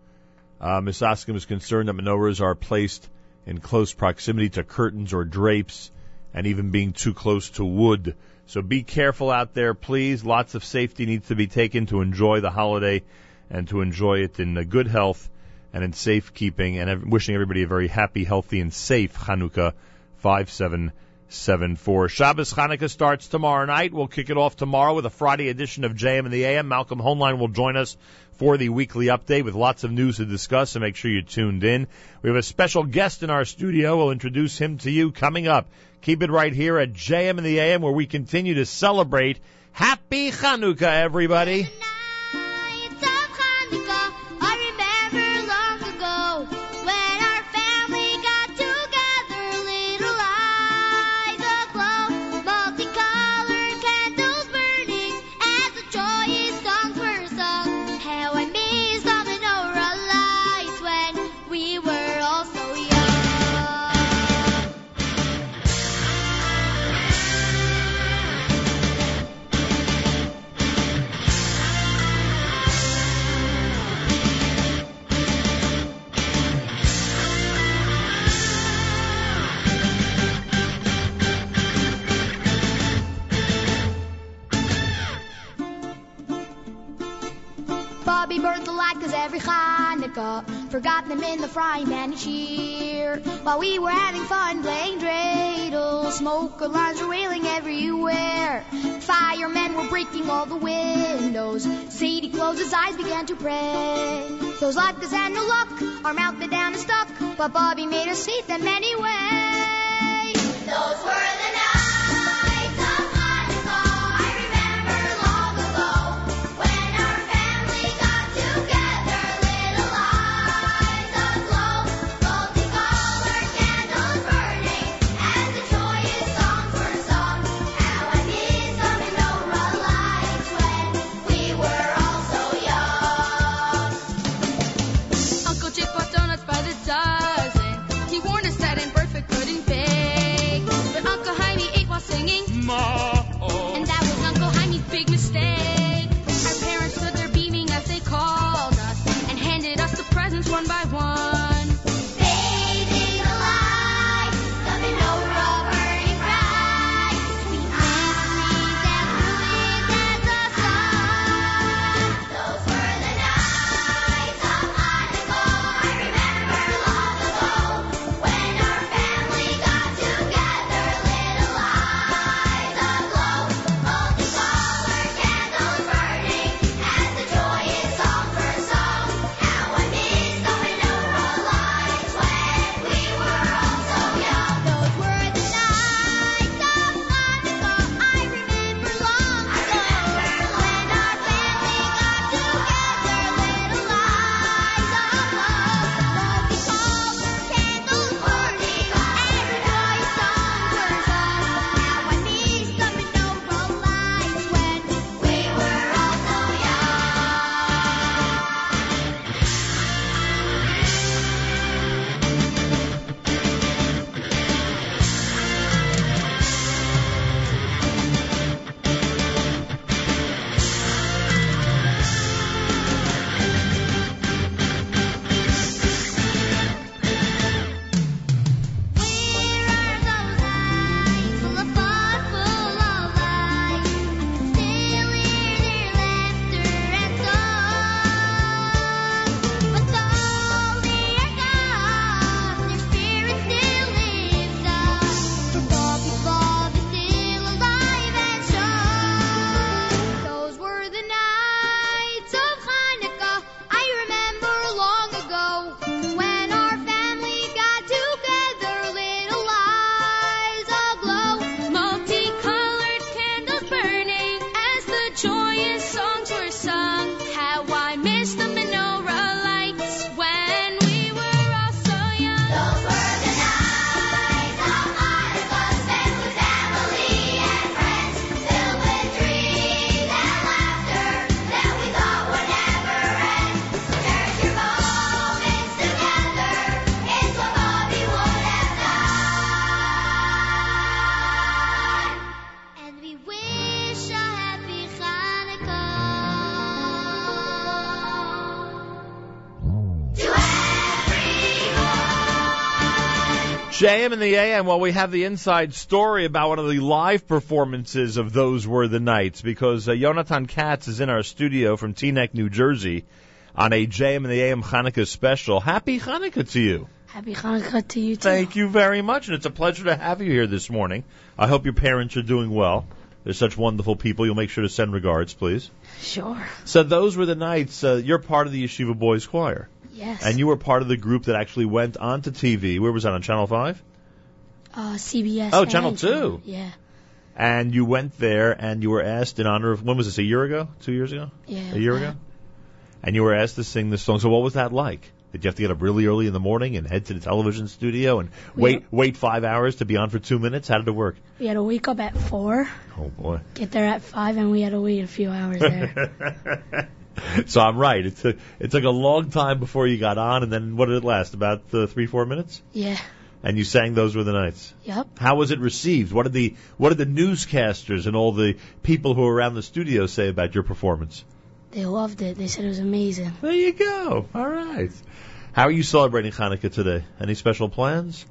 Uh, Misaskim is concerned that menorahs are placed in close proximity to curtains or drapes, and even being too close to wood. So be careful out there, please. Lots of safety needs to be taken to enjoy the holiday and to enjoy it in uh, good health and in safekeeping. And wishing everybody a very happy, healthy, and safe Hanukkah 5774. Shabbos Hanukkah starts tomorrow night. We'll kick it off tomorrow with a Friday edition of JM and the AM. Malcolm Hoenlein will join us for the weekly update with lots of news to discuss, so make sure you're tuned in. We have a special guest in our studio. We'll introduce him to you coming up. Keep it right here at JM and the AM where we continue to celebrate Happy Hanukkah, everybody. Every Hanukkah. Forgot them in the frying pan each year. While we were having fun playing dreidel, smoke alarms were wailing everywhere. Firemen were breaking all the windows. Zaidy closed his eyes, began to pray. Those latkes had no luck, our mouth bit down and stuck. But Bubby made us eat them anyway. Those were JM and the AM, well, we have the inside story about one of the live performances of Those Were the Nights because uh, Jonathan Katz is in our studio from Teaneck, New Jersey on a JM and the AM Hanukkah special. Happy Hanukkah to you. Happy Hanukkah to you too. Thank you very much, and it's a pleasure to have you here this morning. I hope your parents are doing well. They're such wonderful people. You'll make sure to send regards, please. Sure. So those were the nights. Uh, you're part of the Yeshiva Boys Choir. Yes. And you were part of the group that actually went onto TV. Where was that, on Channel 5? Uh, CBS. Oh, Channel 2. Yeah. And you went there and you were asked in honor of, when was this, a year ago? Two years ago? Yeah. A year ago? And you were asked to sing this song. So what was that like? Did you have to get up really early in the morning and head to the television studio and We- wait wait five hours to be on for two minutes? How did it work? We had to wake up at four, Oh boy. get there at five, and we had to wait a few hours there. so I'm right. It took it took a long time before you got on, and then what did it last? About uh, three four minutes. yeah. And you sang those were the nights. Yep. How was it received? What did the what did the newscasters and all the people who were around the studio say about your performance? They loved it. They said it was amazing. There you go. All right. How are you celebrating Hanukkah today? Any special plans?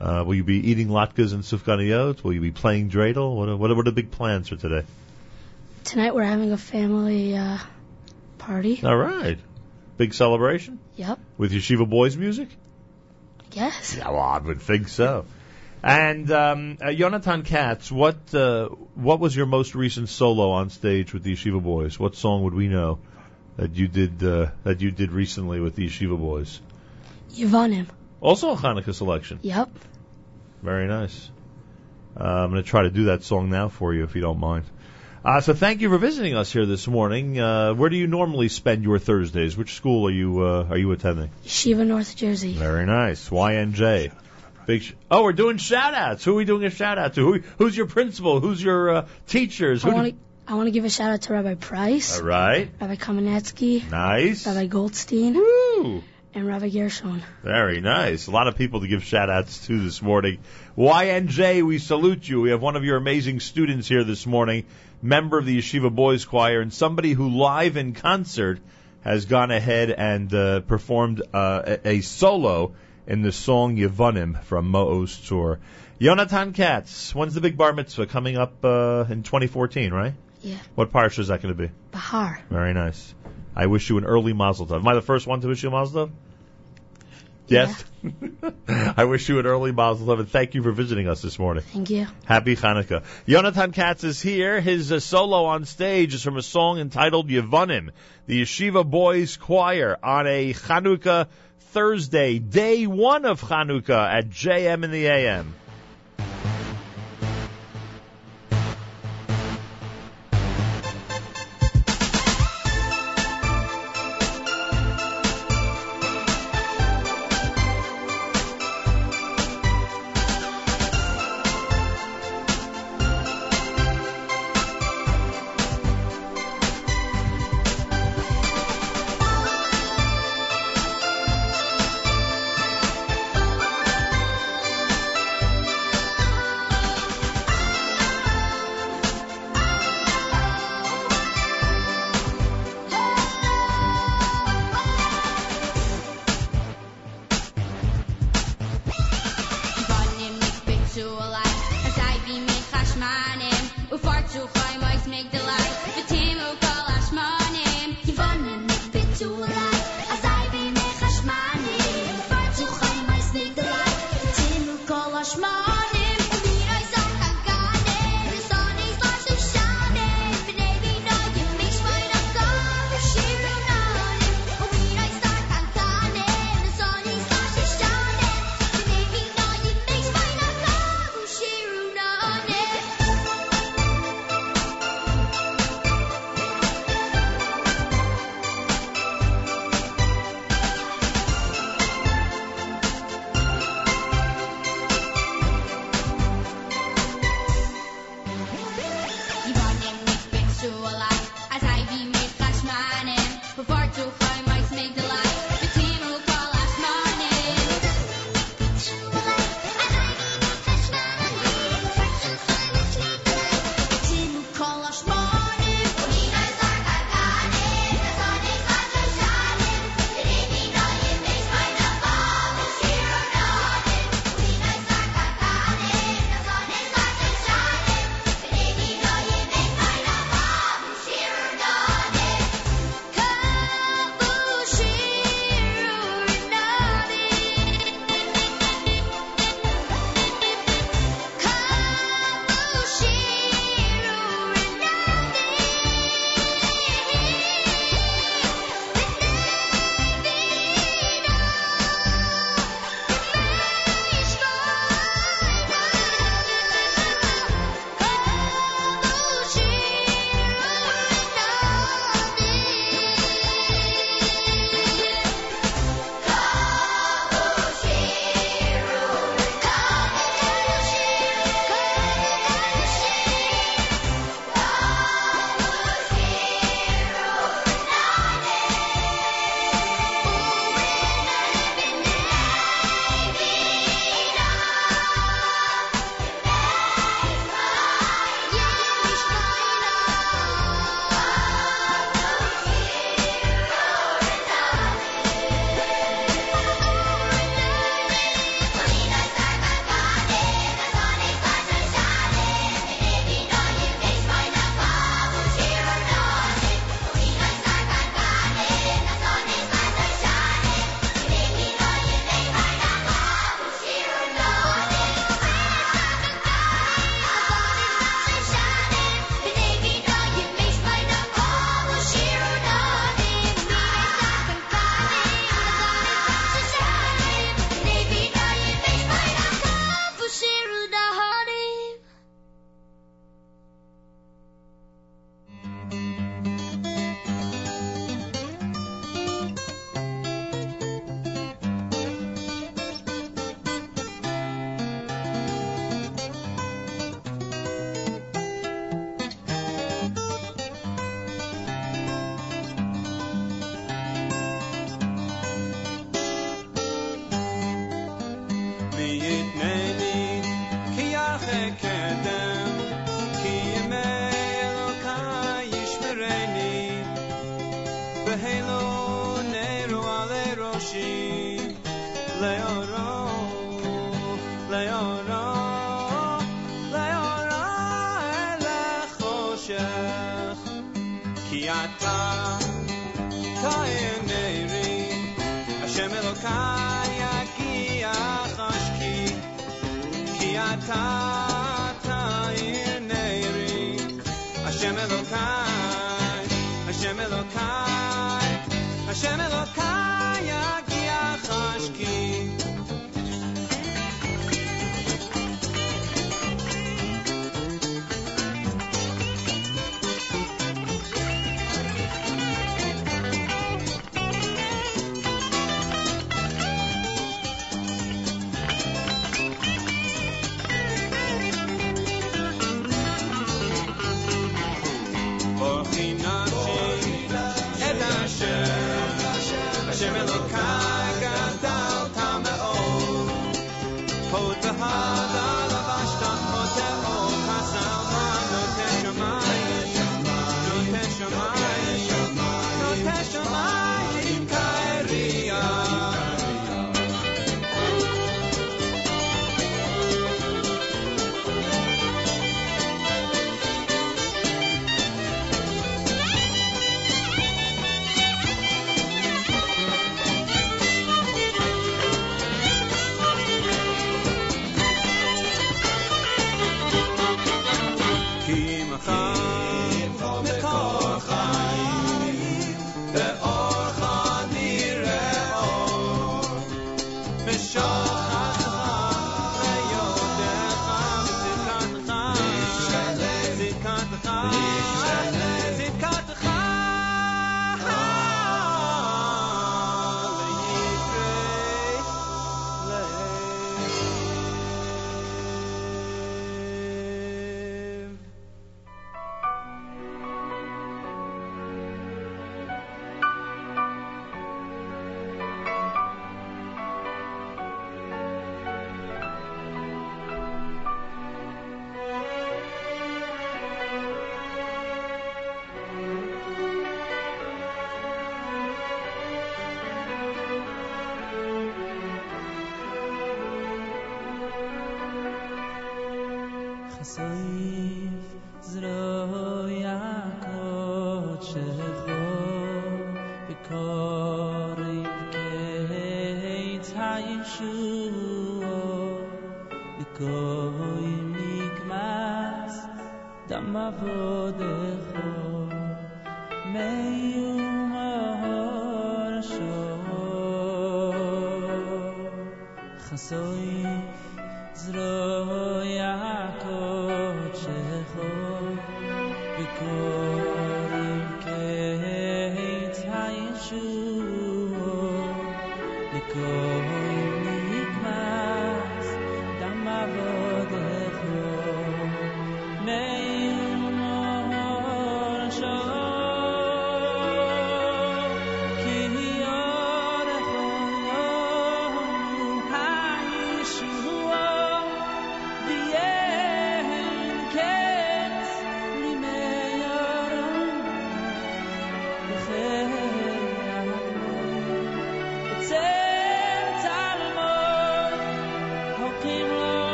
Uh, will you be eating latkes and sufganiyot? Will you be playing dreidel? What are, what are, what are the big plans for today? Tonight we're having a family uh, party. All right. Big celebration Yep. with Yeshiva Boys music? Yes. Yeah, well, I would think so. And um, uh, Jonathan Katz, what uh, what was your most recent solo on stage with the Yeshiva Boys? What song would we know that you did uh, that you did recently with the Yeshiva Boys? Yevonim. Also a Hanukkah selection. Yep. Very nice. Uh, I'm going to try to do that song now for you, if you don't mind. Uh, so thank you for visiting us here this morning. Uh, where do you normally spend your Thursdays? Which school are you uh, are you attending? Shiva, North Jersey. Very nice. YNJ. Big. Sh- oh, we're doing shout outs. Who are we doing a shout out to? Who, who's your principal? Who's your uh, teachers? I Who want do- to I want to give a shout out to Rabbi Price, All right. Rabbi Kamenetsky, Nice. Rabbi Goldstein, Woo. and Rabbi Gershon. Very nice. A lot of people to give shout outs to this morning. YNJ, we salute you. We have one of your amazing students here this morning, member of the Yeshiva Boys Choir, and somebody who live in concert has gone ahead and uh, performed uh, a, a solo in the song Yevonim from Maoz Tzur. Jonathan Katz, when's the big bar mitzvah coming up uh, in 2014, right? Yeah. What parsha is that going to be? Bahar. Very nice. I wish you an early Mazel Tov. Am I the first one to wish you a Mazel Tov? Yes. I wish you an early Mazel Tov, and thank you for visiting us this morning. Thank you. Happy Hanukkah. Jonathan Katz is here. His uh, solo on stage is from a song entitled Yevonim, the Yeshiva Boys Choir, on a Hanukkah Thursday, day one of Hanukkah at JM in the AM.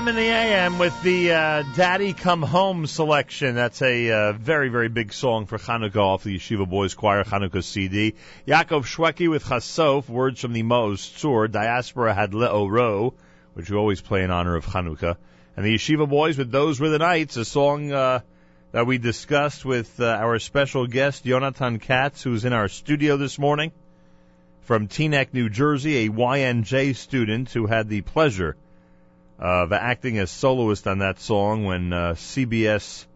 JM in the AM with the uh, Daddy Come Home selection. That's a uh, very, very big song for Hanukkah off the Yeshiva Boys Choir Hanukkah CD. Yaakov Shweki with Chasof, words from the Maoz Tzur, Diaspora had Le'oro, which we always play in honor of Hanukkah. And the Yeshiva Boys with Those Were the Nights, a song uh, that we discussed with uh, our special guest, Jonathan Katz, who's in our studio this morning from Teaneck, New Jersey, a YNJ student who had the pleasure of acting as soloist on that song when uh, CBS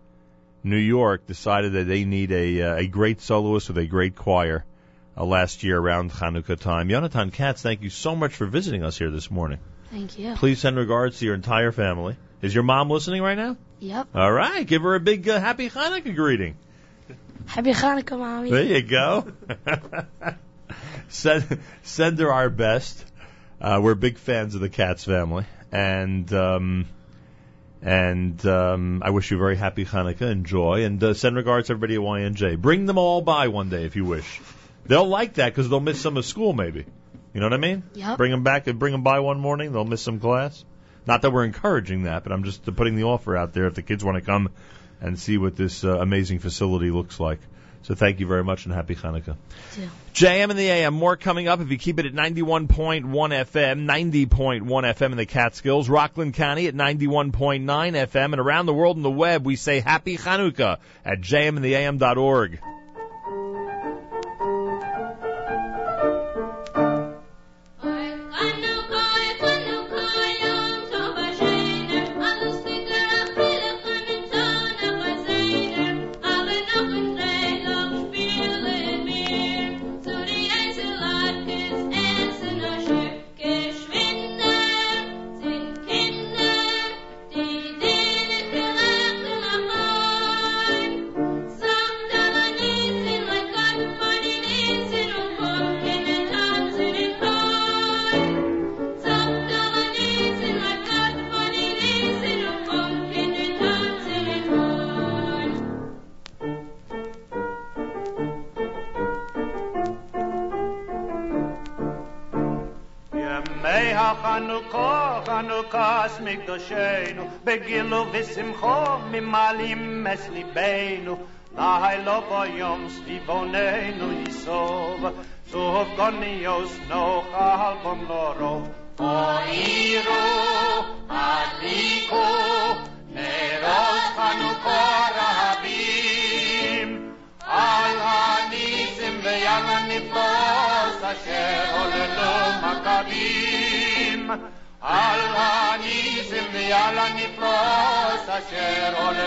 New York decided that they need a, uh, a great soloist with a great choir uh, last year around Hanukkah time. Jonathan Katz, thank you so much for visiting us here this morning. Thank you. Please send regards to your entire family. Is your mom listening right now? Yep. All right, give her a big uh, happy Hanukkah greeting. Happy Hanukkah, mommy. There you go. send send her our best. Uh, we're big fans of the Katz family, and um, and um, I wish you a very happy Hanukkah. Enjoy, and uh, send regards to everybody at YNJ. Bring them all by one day if you wish. They'll like that because they'll miss some of school, maybe. You know what I mean? Yep. Bring them back and bring them by one morning. They'll miss some class. Not that we're encouraging that, but I'm just putting the offer out there if the kids want to come and see what this uh, amazing facility looks like. So thank you very much and happy Hanukkah. Too. JM in the AM. More coming up if you keep it at 91.1 FM, 90.1 FM in the Catskills, Rockland County at 91.9 FM, and around the world on the web we say Happy Hanukkah at jmintheam.org. החנוכה, חנוכה מקדושנו, בגילו ושמחו ממלאים את ליבנו. לילה ביום סביבוננו יסוב, סוף גוניוס נאכל במלורוב. אוירו, הדליקו, נרות חנוכה רבים, על הניסים ועל הנפלאות אשר עוללו מכבים. אַלמאַני זענען די אַלע ניפראס אַ שערן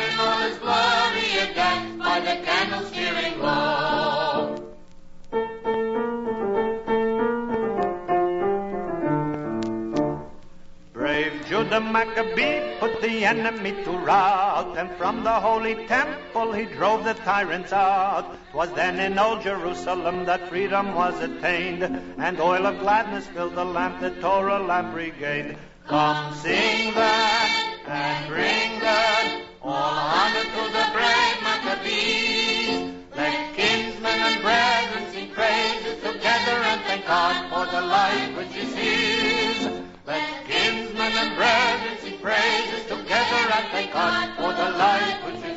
in all His glory and dance by the candles cheering low. Brave Judah Maccabee put the enemy to rout, and from the holy temple he drove the tyrants out. 'Twas then in old Jerusalem that freedom was attained, and oil of gladness filled the lamp, the Torah lamp regained. Come sing that and bring that, all honor to the brave Maccabees. Let kinsmen and brethren sing praises together and thank God for the life which is His. Let kinsmen and brethren sing praises together and thank God for the life which is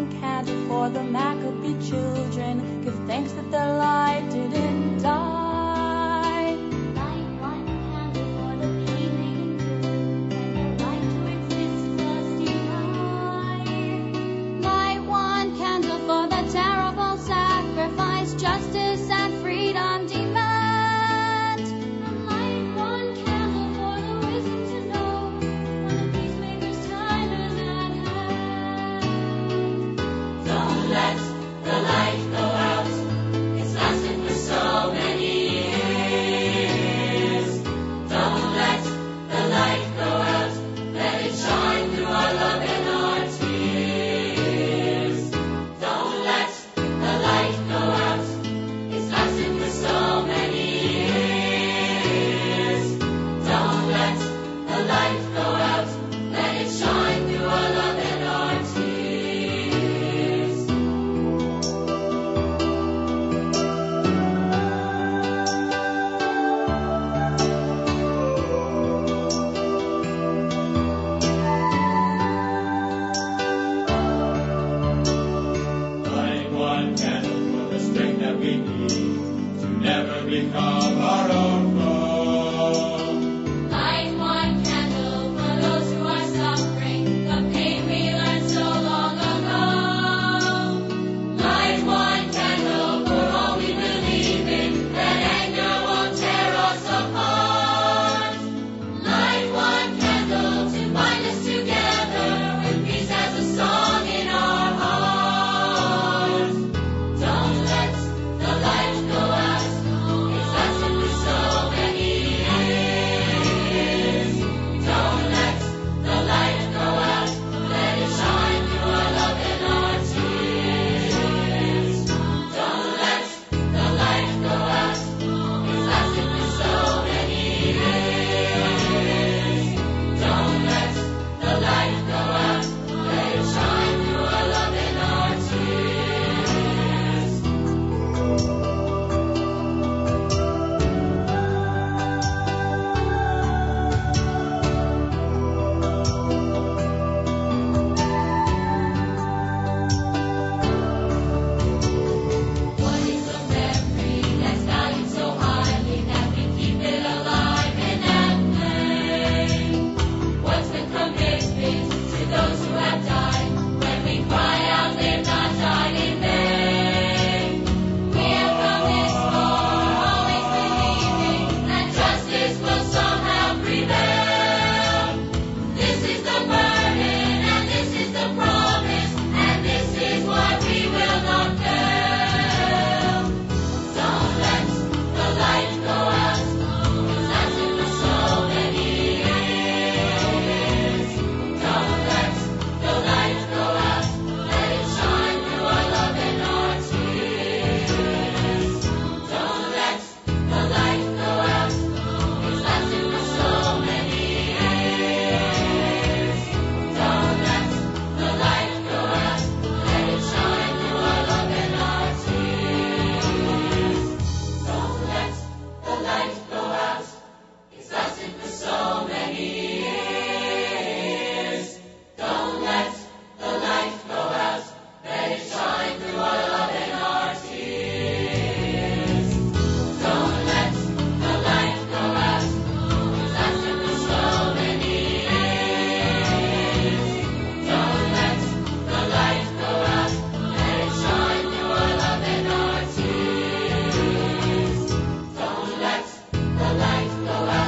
one can for the Maccabee children. Give thanks that their light didn't die. Light one candle for the to exist. Light one candle for the terrible sacrifice, justice and Christ alive.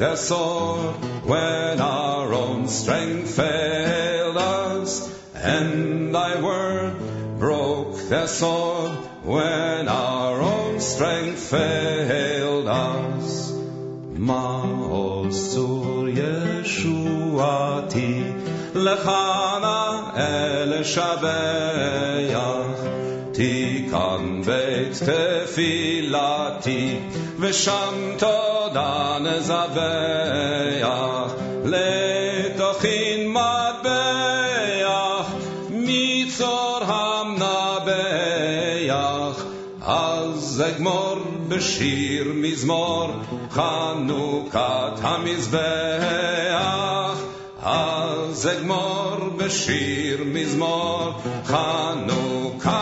Their sword when our own strength failed us, and thy word broke their sword when our own strength failed us. Ma'ol sur Yeshuati Lechana el Shabeach Tikan beit tefilati V'sham toda nezaveach Letochin matbeach Mitzor hamnabeach Az b'shir mizmor Chanukat hamizbeach Az egmor b'shir mizmor Chanukat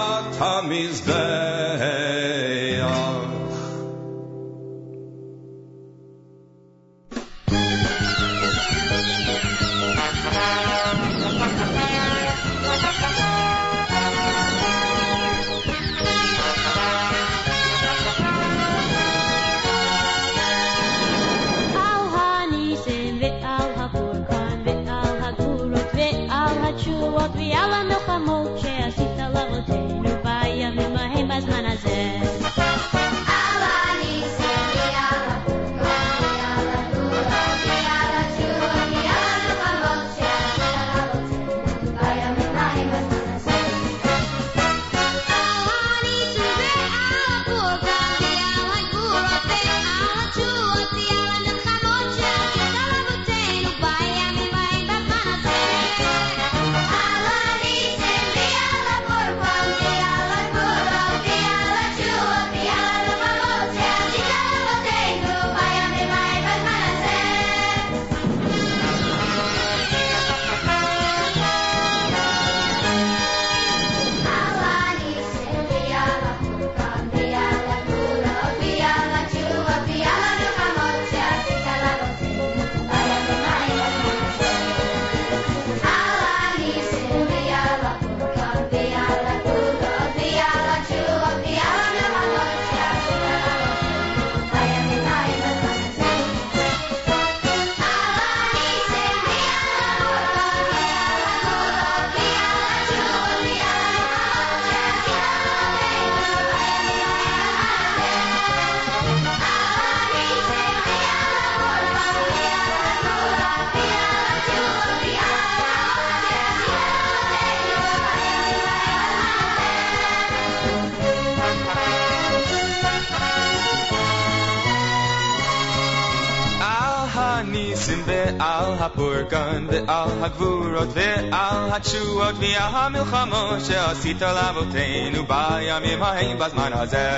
ועל הגבורות ועל התשועות ועל המלחמות שעשית לאבותינו בימים ההם בזמן הזה.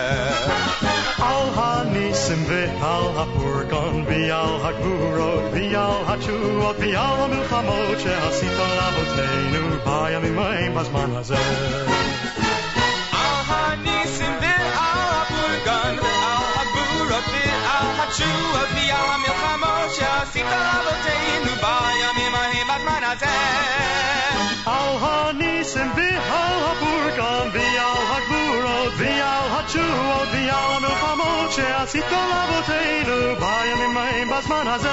על הניסים ועל הפורקן ועל הגבורות ועל התשועות ועל המלחמות שעשית לאבותינו בימים ההם בזמן הזה. על הניסים ועל הפורקן ועל הגבורות ועל התשועות ועל המלחמות הניסים ועל הפורקן ועל הגבורות ועל התשועות ועל המלחמות שעשית לאבותינו בימים ההם בזמן הזה.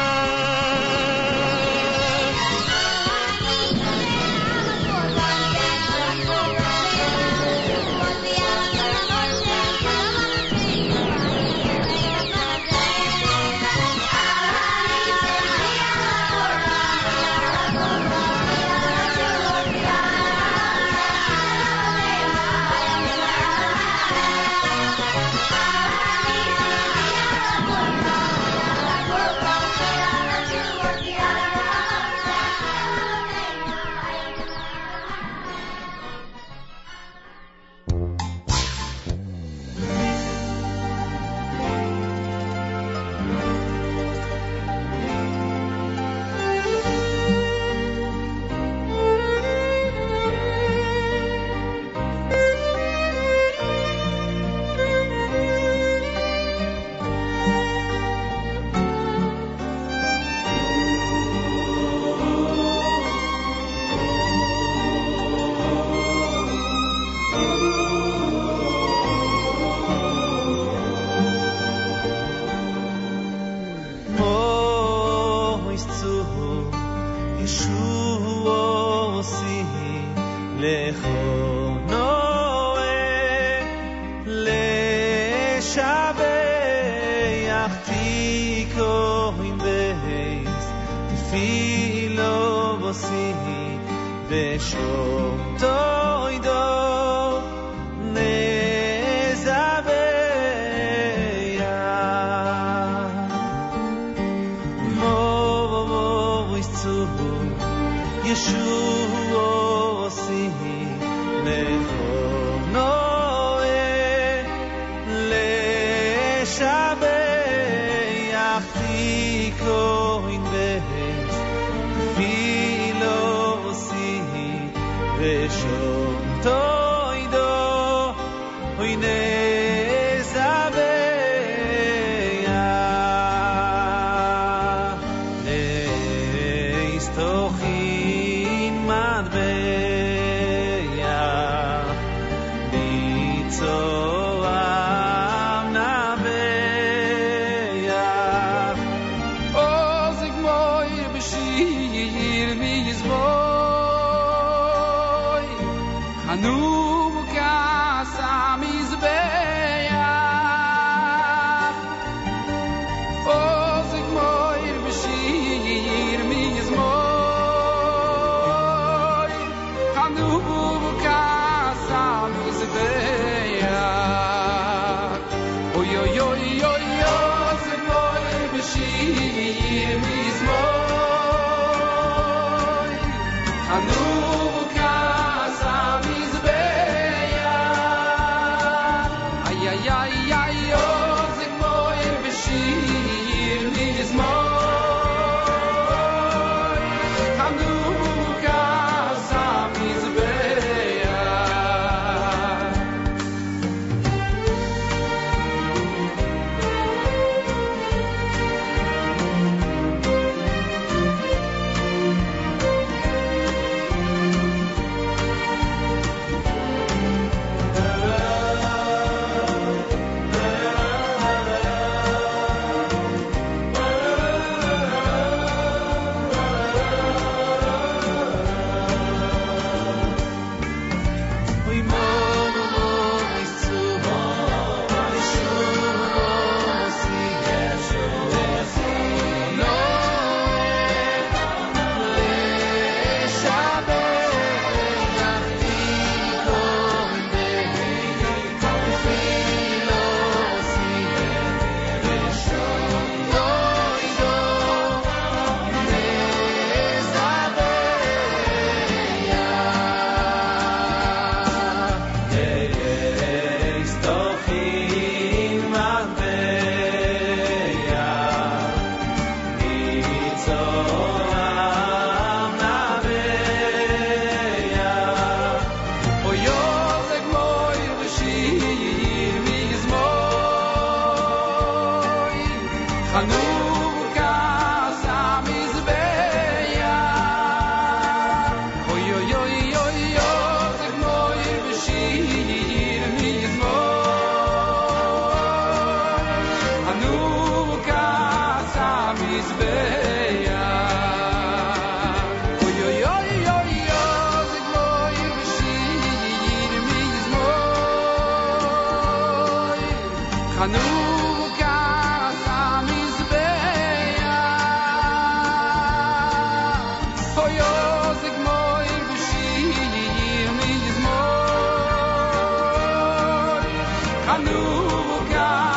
Hanuka sam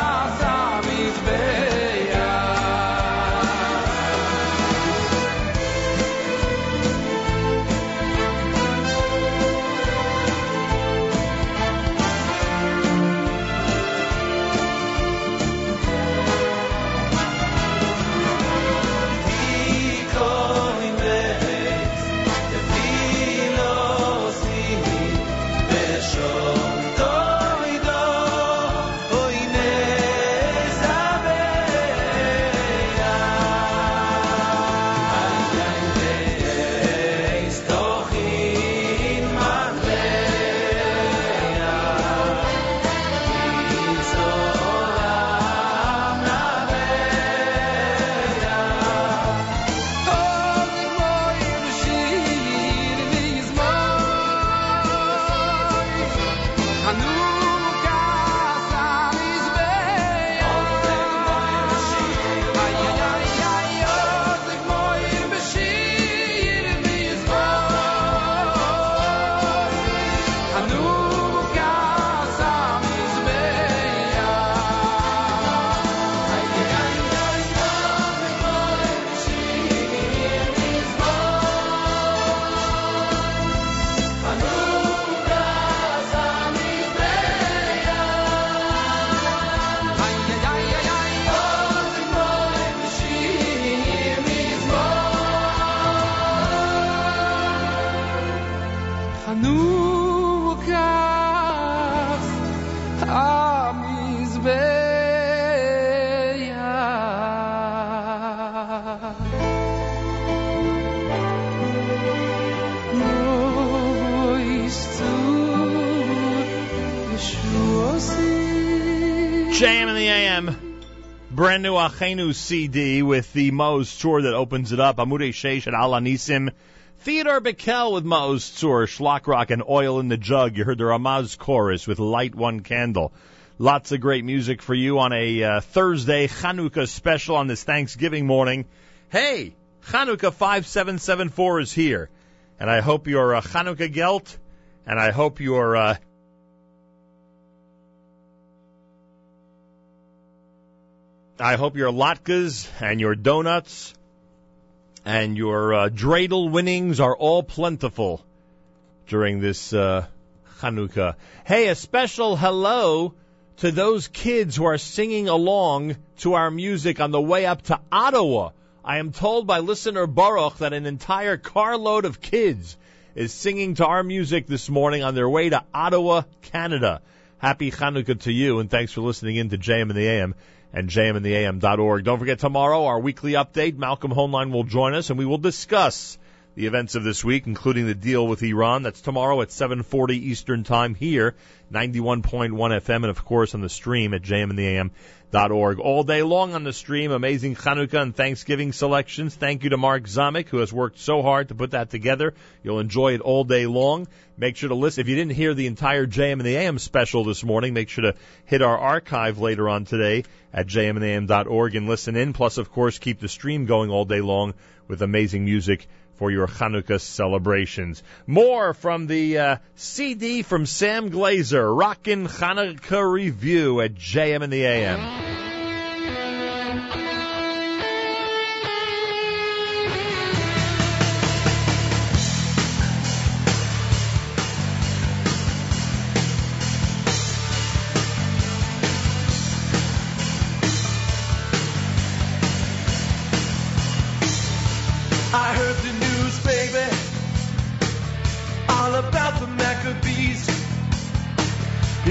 Achenu CD with the Maoz Tzur that opens it up. Amudei Sheish and Al Hanisim. Theodore Bikel with Maoz Tzur. Shlock Rock and Oil in the Jug. You heard the Ramaz chorus with Light One Candle. Lots of great music for you on a uh, Thursday Chanukah special on this Thanksgiving morning. Hey, Chanukah 5774 is here. And I hope your uh, Chanukah Gelt and I hope your uh, I hope your latkes and your donuts and your uh, dreidel winnings are all plentiful during this uh, Chanukah. Hey, a special hello to those kids who are singing along to our music on the way up to Ottawa. I am told by listener Baruch that an entire carload of kids is singing to our music this morning on their way to Ottawa, Canada. Happy Hanukkah to you, and thanks for listening in to JM in the AM and jmintheam.org. Don't forget tomorrow, our weekly update. Malcolm Hoenlein will join us, and we will discuss the events of this week, including the deal with Iran. That's tomorrow at 7:40 Eastern Time here, 91.1 FM, and of course on the stream at jmintheam.org. All day long on the stream, amazing Chanukah and Thanksgiving selections. Thank you to Mark Zamek, who has worked so hard to put that together. You'll enjoy it all day long. Make sure to listen. If you didn't hear the entire JM in the AM special this morning, make sure to hit our archive later on today at jmintheam.org and listen in. Plus, of course, keep the stream going all day long with amazing music for your Hanukkah celebrations. More from the uh, CD from Sam Glaser, Rockin' Hanukkah Review at JM in the AM.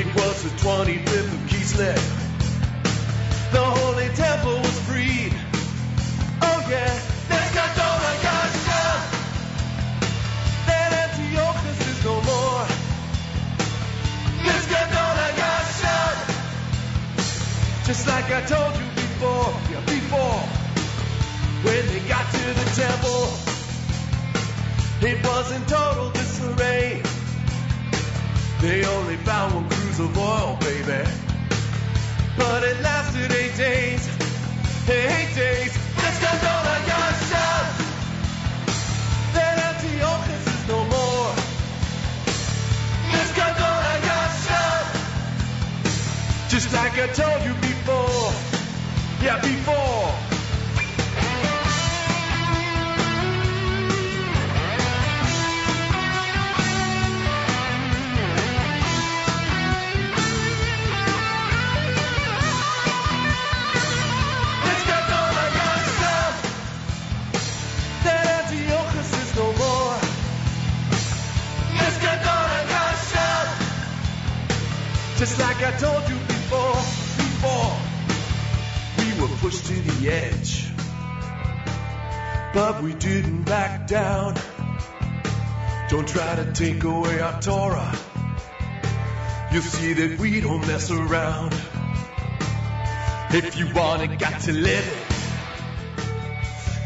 It was the 25th of Kislev. The Holy Temple was freed. Oh yeah, Gadol Gasha. That Antiochus is no more. Gadol Gasha. Just like I told you before, yeah, before. When they got to the temple, it was in total disarray. They only found one cruise of oil, baby. But it lasted eight days. Eight days. Let's go down on your shop. That Antiochus is no more. Let's go on your shop. Just like I told you before. Yeah, before. Just like I told you before, before. We were pushed to the edge. But we didn't back down. Don't try to take away our Torah. You'll see that we don't mess around. If you want it, got to live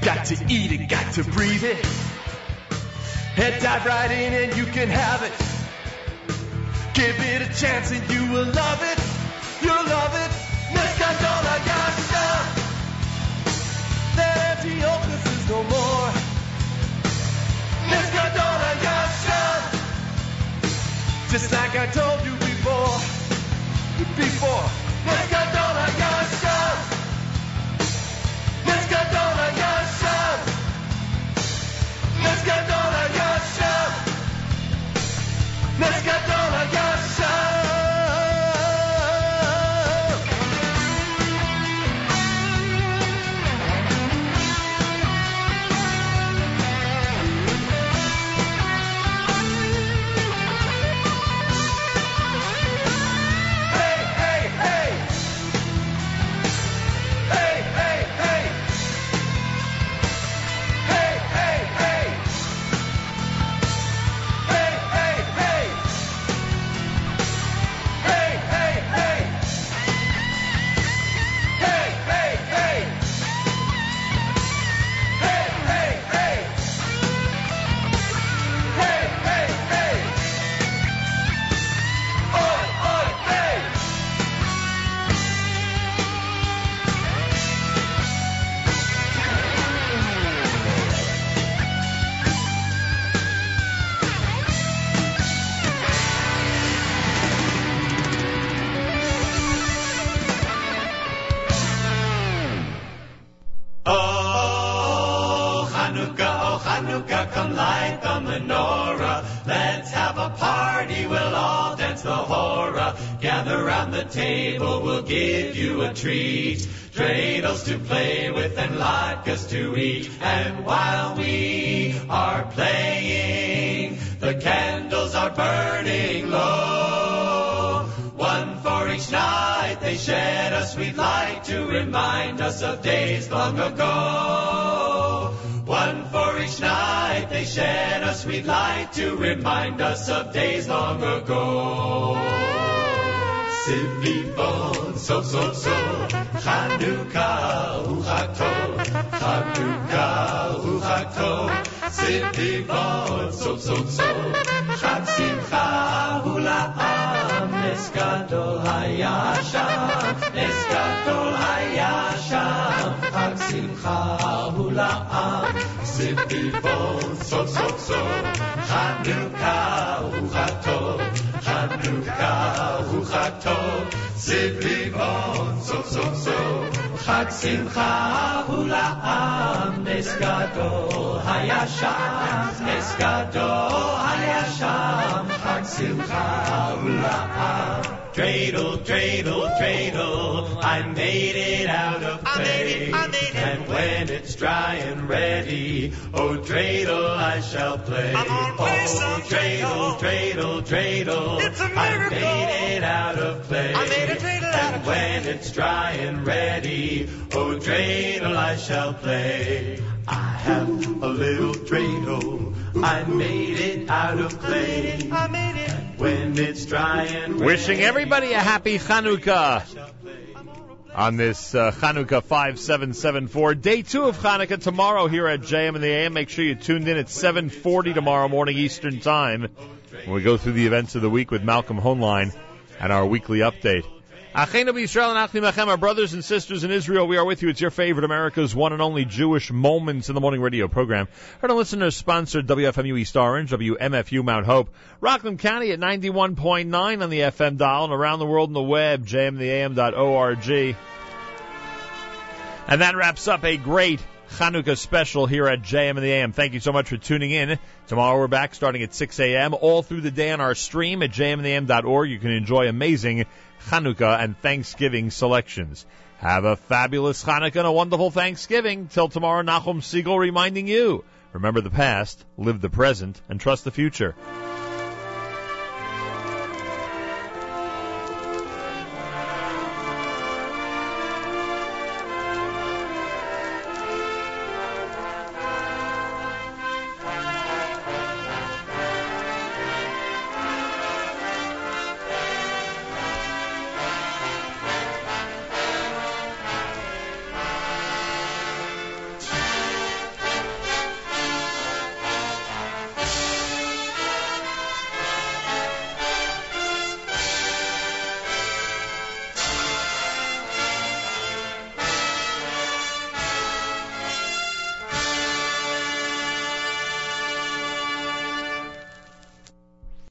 it. Got to eat it, got to breathe it. Head dive right in and you can have it. Give it a chance and you will love it. You'll love it. Mescadona Gasha. That Antiochus is no more. Mescadona Gasha. Just like I told you before. Before. Mescadona a treat. Dreidels to play with and latkes to eat. And while we are playing, the candles are burning low. One for each night they shed a sweet light to remind us of days long ago. One for each night they shed a sweet light to remind us of days long ago. Sivivon, so, so, so, Chanukah, Uchakto, Chanukah, Uchakto, Sivivon, so, so, so, Chag Simcha, Hula'am, Nes Gadol Hayasham, Nes Gadol Hayasham, Chag Simcha, Hula'am, Sivivon, so, so, so, so, Chag Simcha, Hula'am, Nes Gadol Hayasham, Nes Gadol Hayasham, Chag Simcha, Hula'am. Dreidel, dreidel, dreidel, I made it out of clay. And when it's dry and ready, oh dreidel, I shall play. oh dreidel, dreidel, dreidel, It's a miracle. I made it out of clay. And when it's dry and ready, oh dreidel, I shall play. I have a little dreidel, I made it out of clay. I made it. When it's dry and ready. Wishing everybody a happy Chanukah on this uh, Chanukah 5774. Day two of Chanukah tomorrow here at JM in the AM. Make sure you tuned in at 740 tomorrow morning Eastern Time when we go through the events of the week with Malcolm Hoenlein and our weekly update. And our brothers and sisters in Israel, we are with you. It's your favorite America's one and only Jewish Moments in the Morning radio program. Heard on listeners sponsored WFMU East Orange, WMFU Mount Hope, Rockland County at 91.9 on the FM dial and around the world on the web, jmtheam.org. And that wraps up a great Chanukah special here at JM in the AM. Thank you so much for tuning in. Tomorrow we're back starting at 6 a.m. all through the day on our stream at jmintheam.org. You can enjoy amazing Chanukah and Thanksgiving selections. Have a fabulous Chanukah and a wonderful Thanksgiving. Till tomorrow, Nachum Segal reminding you, remember the past, live the present, and trust the future.